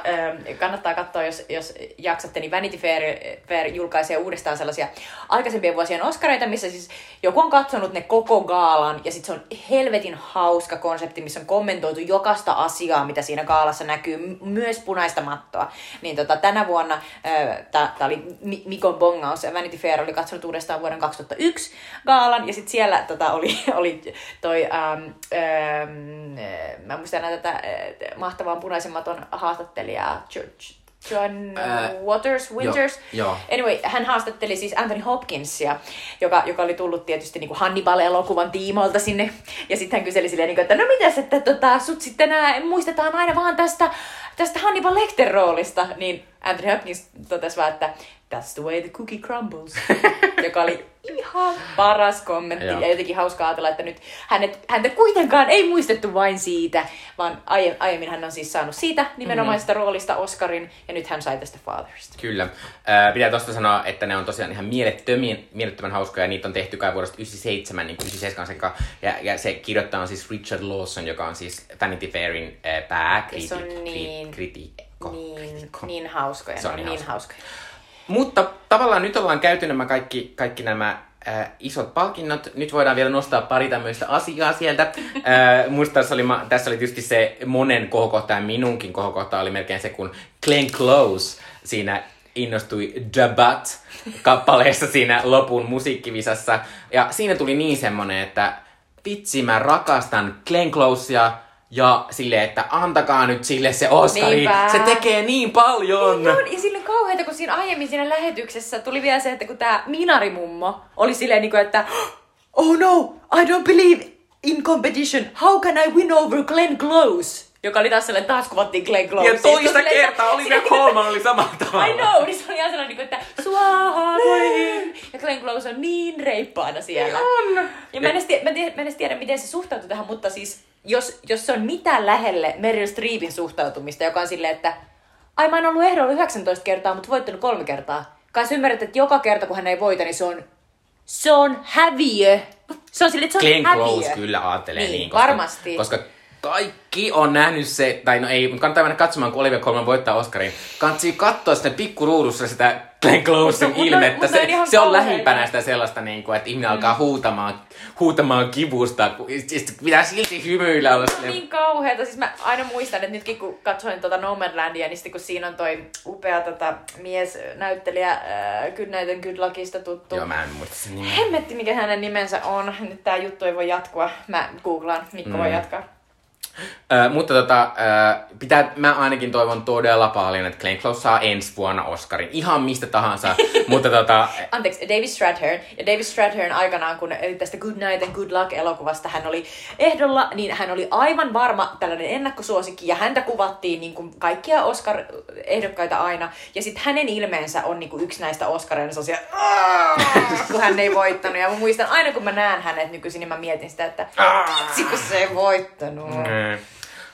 ö, kannattaa katsoa, jos, jos jaksatte, niin Vanity Fair, Fair julkaisee uudestaan sellaisia aikaisempien vuosien Oscareita, missä siis joku on katsonut ne koko gaalan, ja sitten se on helvetin hauska konsepti, missä on kommentoitu jokaista asiaa, mitä siinä gaalassa näkyy, myös punaista mattoa. Niin tota, tänä vuonna, tämä oli Mi- Mikon bongaus, ja Vanity Fair oli katsonut uudestaan vuoden 2001 gaalan, ja sitten siellä tota, oli, oli toi, ähm, ähm, äh, mä muistan tätä äh, mahtavaa punaisen maton haastattelijaa, Jo- John Ää, Waters, Winters. joo, joo. Anyway, hän haastatteli siis Anthony Hopkinsia, joka, joka oli tullut tietysti niin kuin Hannibal-elokuvan tiimoilta sinne. Ja sitten hän kyseli silleen, niin kuin, että no mitäs, että tota, sut sitten nää, muistetaan aina vaan tästä, tästä Hannibal Lecter-roolista. Niin Anthony Hopkins totesi vaan, että that's the way the cookie crumbles. joka oli ihan paras kommentti. Joo. Ja jotenkin hauskaa ajatella, että nyt hänet, häntä kuitenkaan ei muistettu vain siitä, vaan aie, aiemmin hän on siis saanut siitä nimenomaisesta mm-hmm. roolista Oscarin, ja nyt hän sai tästä Fatherista. Kyllä. Ää, pitää tosta sanoa, että ne on tosiaan ihan mielettömän, mielettömän hauskoja. Niitä on tehty kai vuodesta 97, niin kuin 97 sekä. Ja, ja se kirjoittaja on siis Richard Lawson, joka on siis Vanity Fairin. Se on niin-. Niin, niin hauskoja. Se on niin niin hauska. hauskoja. Mutta tavallaan nyt ollaan käyty nämä kaikki, kaikki nämä äh, isot palkinnot. Nyt voidaan vielä nostaa pari tämmöistä asiaa sieltä. Äh, musta tässä oli, ma- tässä oli tietysti se monen kohokohta ja minunkin kohokohta oli melkein se, kun Glenn Close siinä innostui Dabat kappaleessa siinä lopun musiikkivisassa. Ja siinä tuli niin semmonen, että vitsi mä rakastan Glenn Closea ja silleen, että antakaa nyt sille se Oscari. Niinpä. Se tekee niin paljon. Joo, ja sille kauheita, kun siinä aiemmin siinä lähetyksessä tuli vielä se, että kun tämä Minari-mummo oli silleen, niin kuin, että Oh no, I don't believe in competition. How can I win over Glenn Close? Joka oli taas sellainen, taas kuvattiin Glenn Close. Ja toista kertaa oli vielä Coleman oli samalla tavalla. I know, niin se oli ihan sellainen, niin kuin, että suaha voihin. Ja Glenn Close on niin reippaana siellä. On. Ja mä en, edes tiedä, mä, en tiedä, mä en edes tiedä, miten se suhtautuu tähän, mutta siis jos, jos se on mitään lähelle Meryl Streepin suhtautumista, joka on silleen, että ai mä oon ollut ehdolla 19 kertaa, mutta voittanut kolme kertaa. Kai sä ymmärrät, että joka kerta kun hän ei voita, niin se on, se on häviö. Se on silleen, että se on Glenn häviö. Close kyllä ajattelee Niin, niin. koska, varmasti. Koska kaikki on nähnyt se, tai no ei, mutta kannattaa mennä katsomaan, kun Olivia Colman voittaa Oscarin. Kannattaa katsoa sitä pikkuruudussa sitä Glenn Closen ilmettä. se, se on lähimpänä sitä sellaista, niin kuin, että ihminen mm. alkaa huutamaan, huutamaan kivusta. kun- Siis pitää silti hymyillä olla Se on niin kauheata. Siis mä aina muistan, että nytkin kun katsoin tuota Nomadlandia, niin sitten kun siinä on toi upea tota, mies, näyttelijä, äh, Good Night and Good Luckista tuttu. Joo, mä en muista sen nimeä. Hemmetti, mikä hänen nimensä on. Nyt tää juttu ei voi jatkua. Mä googlaan, Mikko mm. voi jatkaa. Mutta tota, ö, pitää, mä ainakin toivon todella paljon, että Glenn Close saa ensi vuonna Oscarin. Ihan mistä tahansa. mutta tota, Anteeksi, David Strathairn. Ja David Strathairn aikanaan, kun tästä Good Night and Good Luck elokuvasta hän oli ehdolla, niin hän oli aivan varma tällainen ennakkosuosikki, ja häntä kuvattiin niin kuin kaikkia Oscar-ehdokkaita aina. Ja sitten hänen ilmeensä on niin kuin yksi näistä sellaisia, "Aah!" kun hän ei voittanut. Ja mä muistan, aina kun mä näen hänet nykyisin, niin mä mietin sitä, että vitsi kun se ei voittanut. Mm.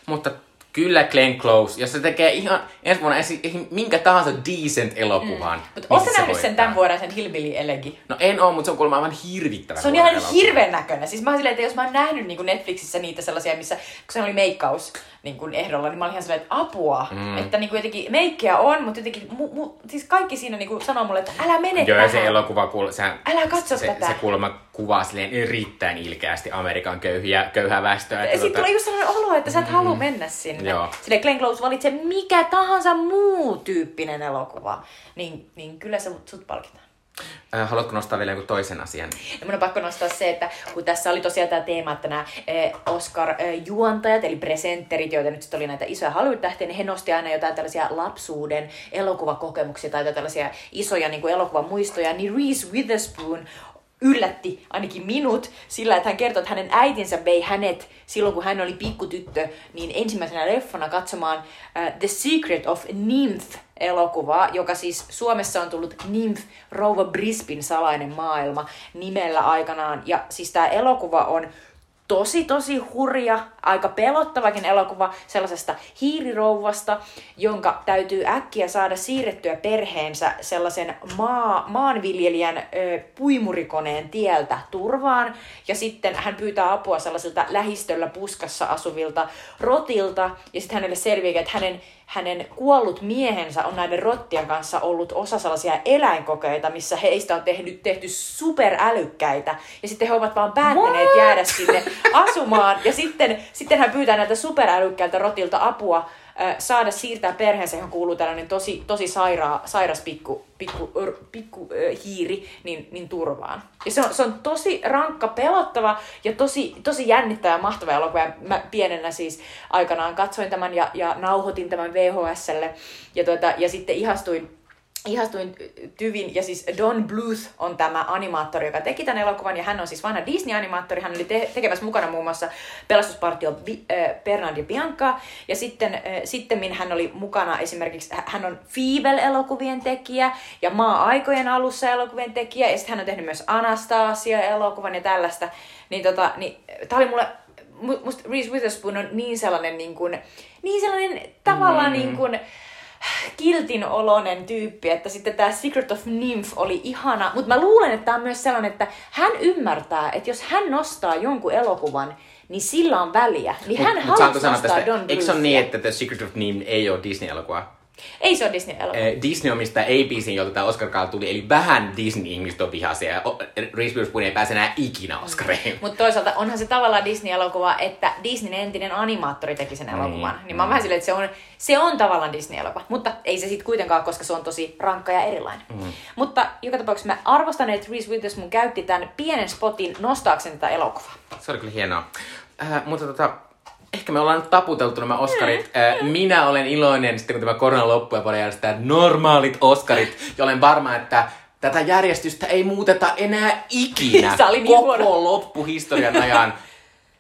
Mutta kyllä Glenn Close, jos se tekee ihan ensi vuonna esi- minkä tahansa decent elokuvan. Mutta missä ootko se nähnyt sen tämän vuoden, sen Hillbilly Elegi? No en oo, mutta se on kuulemma aivan hirvittävä. Se on ihan elokuva. hirveän näköinen. Siis mä oon silleen, että jos mä oon nähnyt niin Netflixissä niitä sellaisia, missä, kun se oli meikkaus niin kuin ehdolla, niin mä olin ihan silleen, että apua. Mm. Että niin kuin jotenkin meikkiä on, mutta jotenkin, mu, mu, siis kaikki siinä niin kuin sanoo mulle, että älä mene Joo, ja tähän. se elokuva, kuul- sehän, Älä katso se, tätä. se kuulemma kuvaa silleen erittäin ilkeästi Amerikan köyhiä, köyhää väestöä. Ja sitten tulee just sellainen olo, että sä et halua mennä sinne. Mm. Joo. Sille Glenn Close valitsee mikä tahansa muu tyyppinen elokuva, niin, niin kyllä se sut palkitaan. Haluatko nostaa vielä jonkun toisen asian? Mun on pakko nostaa se, että kun tässä oli tosiaan tämä teema, että nämä Oscar-juontajat, eli presenterit, joita nyt sitten oli näitä isoja Hollywood-tähtiä, niin he nosti aina jotain tällaisia lapsuuden elokuvakokemuksia tai tällaisia isoja niin kuin elokuvamuistoja, niin Reese Witherspoon yllätti ainakin minut sillä, että hän kertoi, että hänen äitinsä vei hänet silloin, kun hän oli pikkutyttö, niin ensimmäisenä leffana katsomaan uh, The Secret of Nymph elokuvaa, joka siis Suomessa on tullut Nymph Rouva Brispin salainen maailma nimellä aikanaan. Ja siis tämä elokuva on tosi, tosi hurja, aika pelottavakin elokuva sellaisesta hiirirouvasta, jonka täytyy äkkiä saada siirrettyä perheensä sellaisen maa, maanviljelijän ö, puimurikoneen tieltä turvaan. Ja sitten hän pyytää apua sellaisilta lähistöllä puskassa asuvilta rotilta. Ja sitten hänelle selviää, että hänen, hänen kuollut miehensä on näiden rottien kanssa ollut osa sellaisia eläinkokeita, missä heistä on tehty, tehty superälykkäitä. Ja sitten he ovat vaan päättäneet What? jäädä sinne asumaan. Ja sitten, sitten hän pyytää näiltä superälykkäiltä rotilta apua saada siirtää perheensä, johon kuuluu tällainen tosi, tosi saira, sairas pikku, pikku, ör, pikku ö, hiiri, niin, niin turvaan. Ja se on, se on tosi rankka, pelottava ja tosi, tosi jännittävä ja mahtava elokuva. Ja mä pienenä siis aikanaan katsoin tämän ja, ja nauhoitin tämän VHSlle ja, tuota, ja sitten ihastuin ihastuin Tyvin, ja siis Don Bluth on tämä animaattori, joka teki tämän elokuvan, ja hän on siis vanha Disney-animaattori, hän oli te- tekemässä mukana muun muassa Pelastuspartio Bi- äh, Bernard ja Bianca, ja sitten äh, sittemmin hän oli mukana esimerkiksi, hä- hän on Fievel-elokuvien tekijä, ja Maa-aikojen alussa elokuvien tekijä, ja sitten hän on tehnyt myös Anastasia-elokuvan ja tällaista, niin tota, niin, tää oli mulle mu- musta Reese Witherspoon on niin sellainen niin kuin, niin sellainen tavallaan mm. niin kuin, kiltin olonen tyyppi, että sitten tämä Secret of Nymph oli ihana, mutta mä luulen, että tämä on myös sellainen, että hän ymmärtää, että jos hän nostaa jonkun elokuvan, niin sillä on väliä. Niin hän Mut saanko halusi sanoa nostaa tästä, Don eikö se ole niin, että The Secret of Nim ei ole Disney-elokuva? Ei se ole Disney-elokuva. Eh, Disney omistaa ABCn, jolta tämä Oscar tuli, eli vähän Disney-ihmiset on vihaisia. Reese Witherspoon ei pääse enää ikinä Oscareihin. Mutta toisaalta onhan se tavallaan Disney-elokuva, että Disneyn entinen animaattori teki sen elokuvan. Niin, niin mä oon vähän silleen, että se on, se on tavallaan Disney-elokuva. Mutta ei se sitten kuitenkaan, koska se on tosi rankka ja erilainen. Mm. Mutta joka tapauksessa mä arvostan, että Reese Witherspoon käytti tämän pienen spotin nostaakseen tätä elokuvaa. Se oli kyllä hienoa. Äh, mutta tota, ehkä me ollaan nyt taputeltu nämä Oscarit. Äh, minä olen iloinen sitten, kun tämä korona loppuu ja voidaan järjestää normaalit Oscarit. Ja olen varma, että tätä järjestystä ei muuteta enää ikinä. Se oli niin Koko huono. loppuhistorian ajan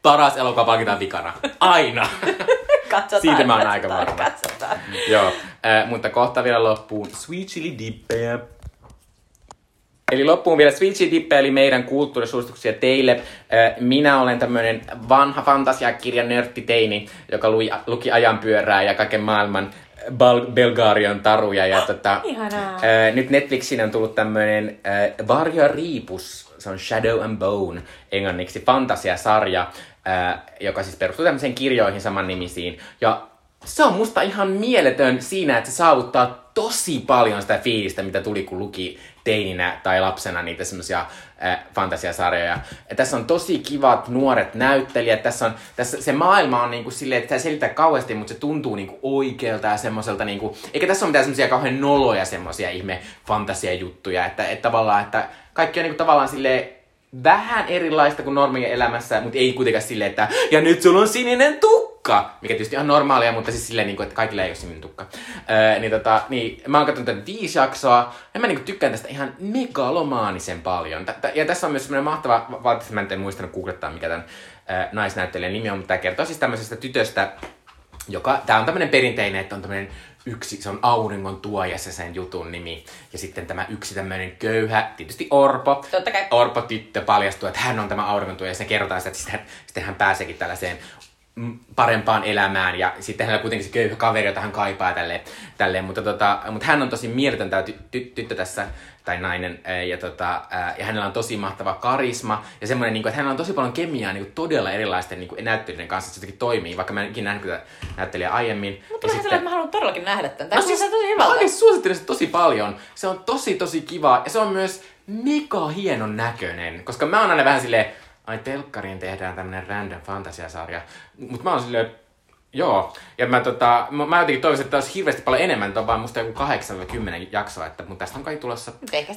paras elokuva palkitaan vikana. Aina. Katsotaan, Siitä mä oon aika varma. Katsotaan. Joo, äh, mutta kohta vielä loppuun Sweet Chili Dippejä. Eli loppuun vielä Sweet Chili Dippejä, eli meidän kulttuurisuosituksia teille. Minä olen tämmöinen vanha fantasiakirjan nörttiteini, joka lui, luki ajanpyörää ja kaiken maailman Bal- Belgarian taruja. Ja tota, Ihanaa. äh, nyt Netflixiin on tullut tämmöinen Varjo Riipus, se on Shadow and Bone englanniksi, fantasiasarja, äh, joka siis perustuu tämmöisiin kirjoihin samannimisiin. Ja se on musta ihan mieletön siinä, että se saavuttaa tosi paljon sitä fiilistä, mitä tuli kun luki teininä tai lapsena niitä semmoisia äh, fantasiasarjoja. Ja tässä on tosi kivat nuoret näyttelijät. Tässä on, tässä, se maailma on niinku silleen, että se selittää kauheasti, mutta se tuntuu niinku oikealta ja semmoiselta niinku, eikä tässä ole mitään semmoisia kauhean noloja semmoisia ihme fantasiajuttuja, että, että tavallaan, että kaikki on niinku tavallaan silleen vähän erilaista kuin normien elämässä, mutta ei kuitenkaan silleen, että ja nyt sulla on sininen tukka! Tukka, mikä tietysti on normaalia, mutta siis silleen, niin kuin, että kaikilla ei ole sininen tukka. Öö, niin, tota, niin mä oon katsonut tätä viisi jaksoa, ja mä niin kuin, tykkään tästä ihan megalomaanisen paljon. Ja tässä on myös semmoinen mahtava, valitettavasti mä en muistanut googlettaa, mikä tämän äh, naisnäyttelijän nimi on, mutta tämä kertoo siis tämmöisestä tytöstä, joka, tämä on tämmöinen perinteinen, että on tämmöinen yksi, se on auringon tuoja se sen jutun nimi. Ja sitten tämä yksi tämmöinen köyhä, tietysti Orpo. Totta kai. Orpo tyttö paljastuu, että hän on tämä auringon tuoja ja se kerrotaan sitä, että sitten hän, sitten hän pääseekin tällaiseen parempaan elämään ja sitten hänellä kuitenkin se köyhä kaveri, jota hän kaipaa tälleen. tälleen. Mutta, tota, mutta hän on tosi mieletön tämä ty- ty- tyttö tässä tai nainen, ja, tota, ja hänellä on tosi mahtava karisma, ja semmoinen, niin kuin, että hänellä on tosi paljon kemiaa niin kuin, todella erilaisten niin kuin, näyttelijöiden kanssa, että se jotenkin toimii, vaikka mä en ikinä nähnyt näyttelijä aiemmin. Mutta vähän sitten... että mä haluan todellakin nähdä tämän. Tämä no, siis, tosi hyvältä. Mä suosittelen sitä tosi paljon. Se on tosi, tosi kiva, ja se on myös mega hienon näköinen, koska mä oon aina vähän silleen, ai telkkariin tehdään tämmönen random fantasiasarja, mutta mä oon silleen, Joo, ja mä, tota, mä, mä jotenkin toivoisin, että olisi hirveästi paljon enemmän, että on vaan musta joku 8-10 jaksoa, että, mutta tästä on kai tulossa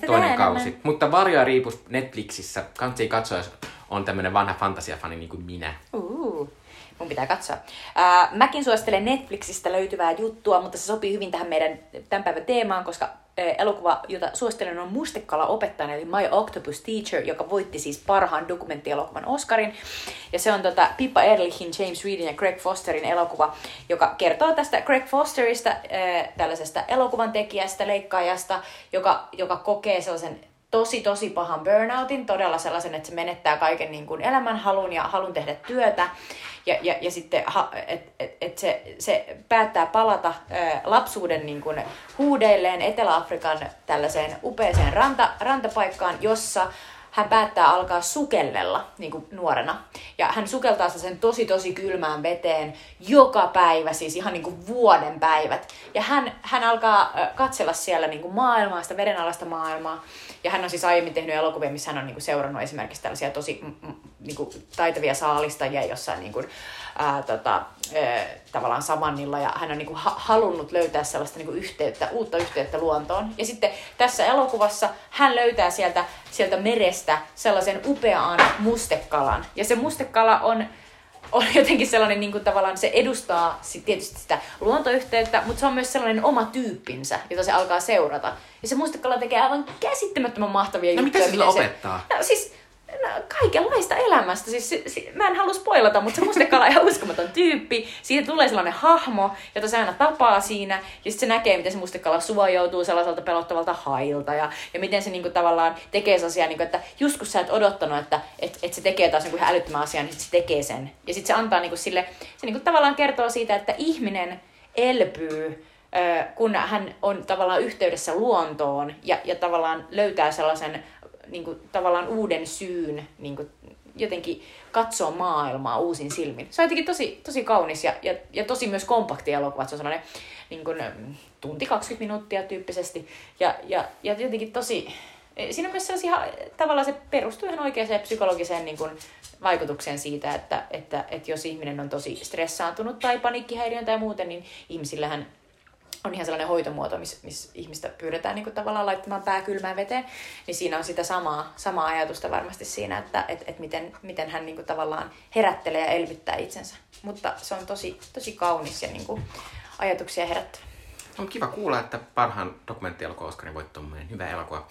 toinen kausi. Enemmän. Mutta Varjoa riipus Netflixissä, kannattaa katsoa, jos on tämmöinen vanha fantasiafani niin kuin minä. Uh, mun pitää katsoa. Uh, mäkin suosittelen Netflixistä löytyvää juttua, mutta se sopii hyvin tähän meidän tämän päivän teemaan, koska elokuva, jota suosittelen, on Mustekala opettajana, eli My Octopus Teacher, joka voitti siis parhaan dokumenttielokuvan Oscarin. Ja se on tota Pippa Ehrlichin, James Reedin ja Greg Fosterin elokuva, joka kertoo tästä Greg Fosterista, tällaisesta elokuvan tekijästä, leikkaajasta, joka, joka kokee sellaisen tosi tosi pahan burnoutin, todella sellaisen, että se menettää kaiken niin kuin elämänhalun ja halun tehdä työtä. Ja, ja, ja sitten että et, et se, se päättää palata ä, lapsuuden niin kuin huudeilleen Etelä-Afrikan tällaiseen upeeseen ranta, rantapaikkaan, jossa hän päättää alkaa sukellella niin kuin nuorena. Ja hän sukeltaa sen tosi tosi kylmään veteen joka päivä, siis ihan niin kuin vuoden päivät. Ja hän, hän alkaa katsella siellä niin kuin maailmaa, sitä vedenalaista maailmaa. Ja hän on siis aiemmin tehnyt elokuvia, missä hän on niin kuin seurannut esimerkiksi tällaisia tosi niin kuin taitavia saalistajia jossain niin kuin, ää, tota, ää, tavallaan samannilla. Ja hän on niin kuin ha- halunnut löytää sellaista niin kuin yhteyttä, uutta yhteyttä luontoon. Ja sitten tässä elokuvassa hän löytää sieltä, sieltä merestä sellaisen upeaan mustekalan. Ja se mustekala on on jotenkin sellainen, niin kuin tavallaan se edustaa sit tietysti sitä luontoyhteyttä, mutta se on myös sellainen oma tyyppinsä, jota se alkaa seurata. Ja se mustekala tekee aivan käsittämättömän mahtavia no, juttuja. No mitä se opettaa? No siis kaikenlaista elämästä. Siis, si, si, mä en halua spoilata, mutta se mustekala on ihan uskomaton tyyppi. Siitä tulee sellainen hahmo, jota se aina tapaa siinä. Ja sitten se näkee, miten se mustekala suojautuu sellaiselta pelottavalta hailta. Ja, ja miten se niinku, tavallaan tekee sellaisia, niinku, että just kun sä et odottanut, että et, et se tekee taas niinku, älyttömän asian, niin sit se tekee sen. Ja sitten se antaa niinku, sille, se niinku, tavallaan kertoo siitä, että ihminen elpyy kun hän on tavallaan yhteydessä luontoon ja, ja tavallaan löytää sellaisen niin kuin, tavallaan uuden syyn niin kuin, jotenkin katsoa maailmaa uusin silmin. Se on jotenkin tosi, tosi kaunis ja, ja, ja tosi myös kompakti elokuva. Se on sellainen niin kuin, tunti 20 minuuttia tyyppisesti. Ja, ja, ja jotenkin tosi... Siinä on myös sellaisia, tavallaan se perustuu ihan oikeaan psykologiseen niin kuin, vaikutukseen siitä, että, että, että jos ihminen on tosi stressaantunut tai paniikkihäiriön tai muuten, niin ihmisillähän on ihan sellainen hoitomuoto, missä miss ihmistä pyydetään niin tavallaan laittamaan pää kylmään veteen, niin siinä on sitä samaa, samaa ajatusta varmasti siinä, että et, et miten, miten hän niin tavallaan herättelee ja elvyttää itsensä. Mutta se on tosi, tosi kaunis ja niin kuin ajatuksia herättävä. On kiva kuulla, että parhaan dokumenttielokuva Oscarin voitto on hyvä elokuva.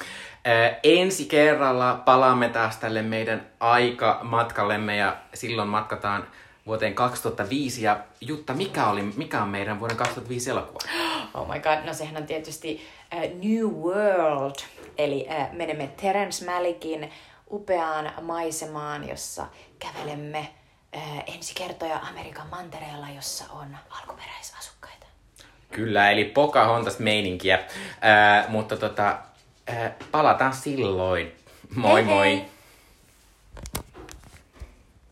Ää, ensi kerralla palaamme taas tälle meidän aikamatkallemme ja silloin matkataan vuoteen 2005. Ja Jutta, mikä, oli, mikä on meidän vuoden 2005 elokuva? Oh my god, no sehän on tietysti uh, New World. Eli uh, menemme Terence Malickin upeaan maisemaan, jossa kävelemme uh, ensi kertoja Amerikan mantereella, jossa on alkuperäisasukkaita. Kyllä, eli Pocahontas meininkiä. Uh, mutta tota, uh, palataan silloin. Moi hei moi! Hei.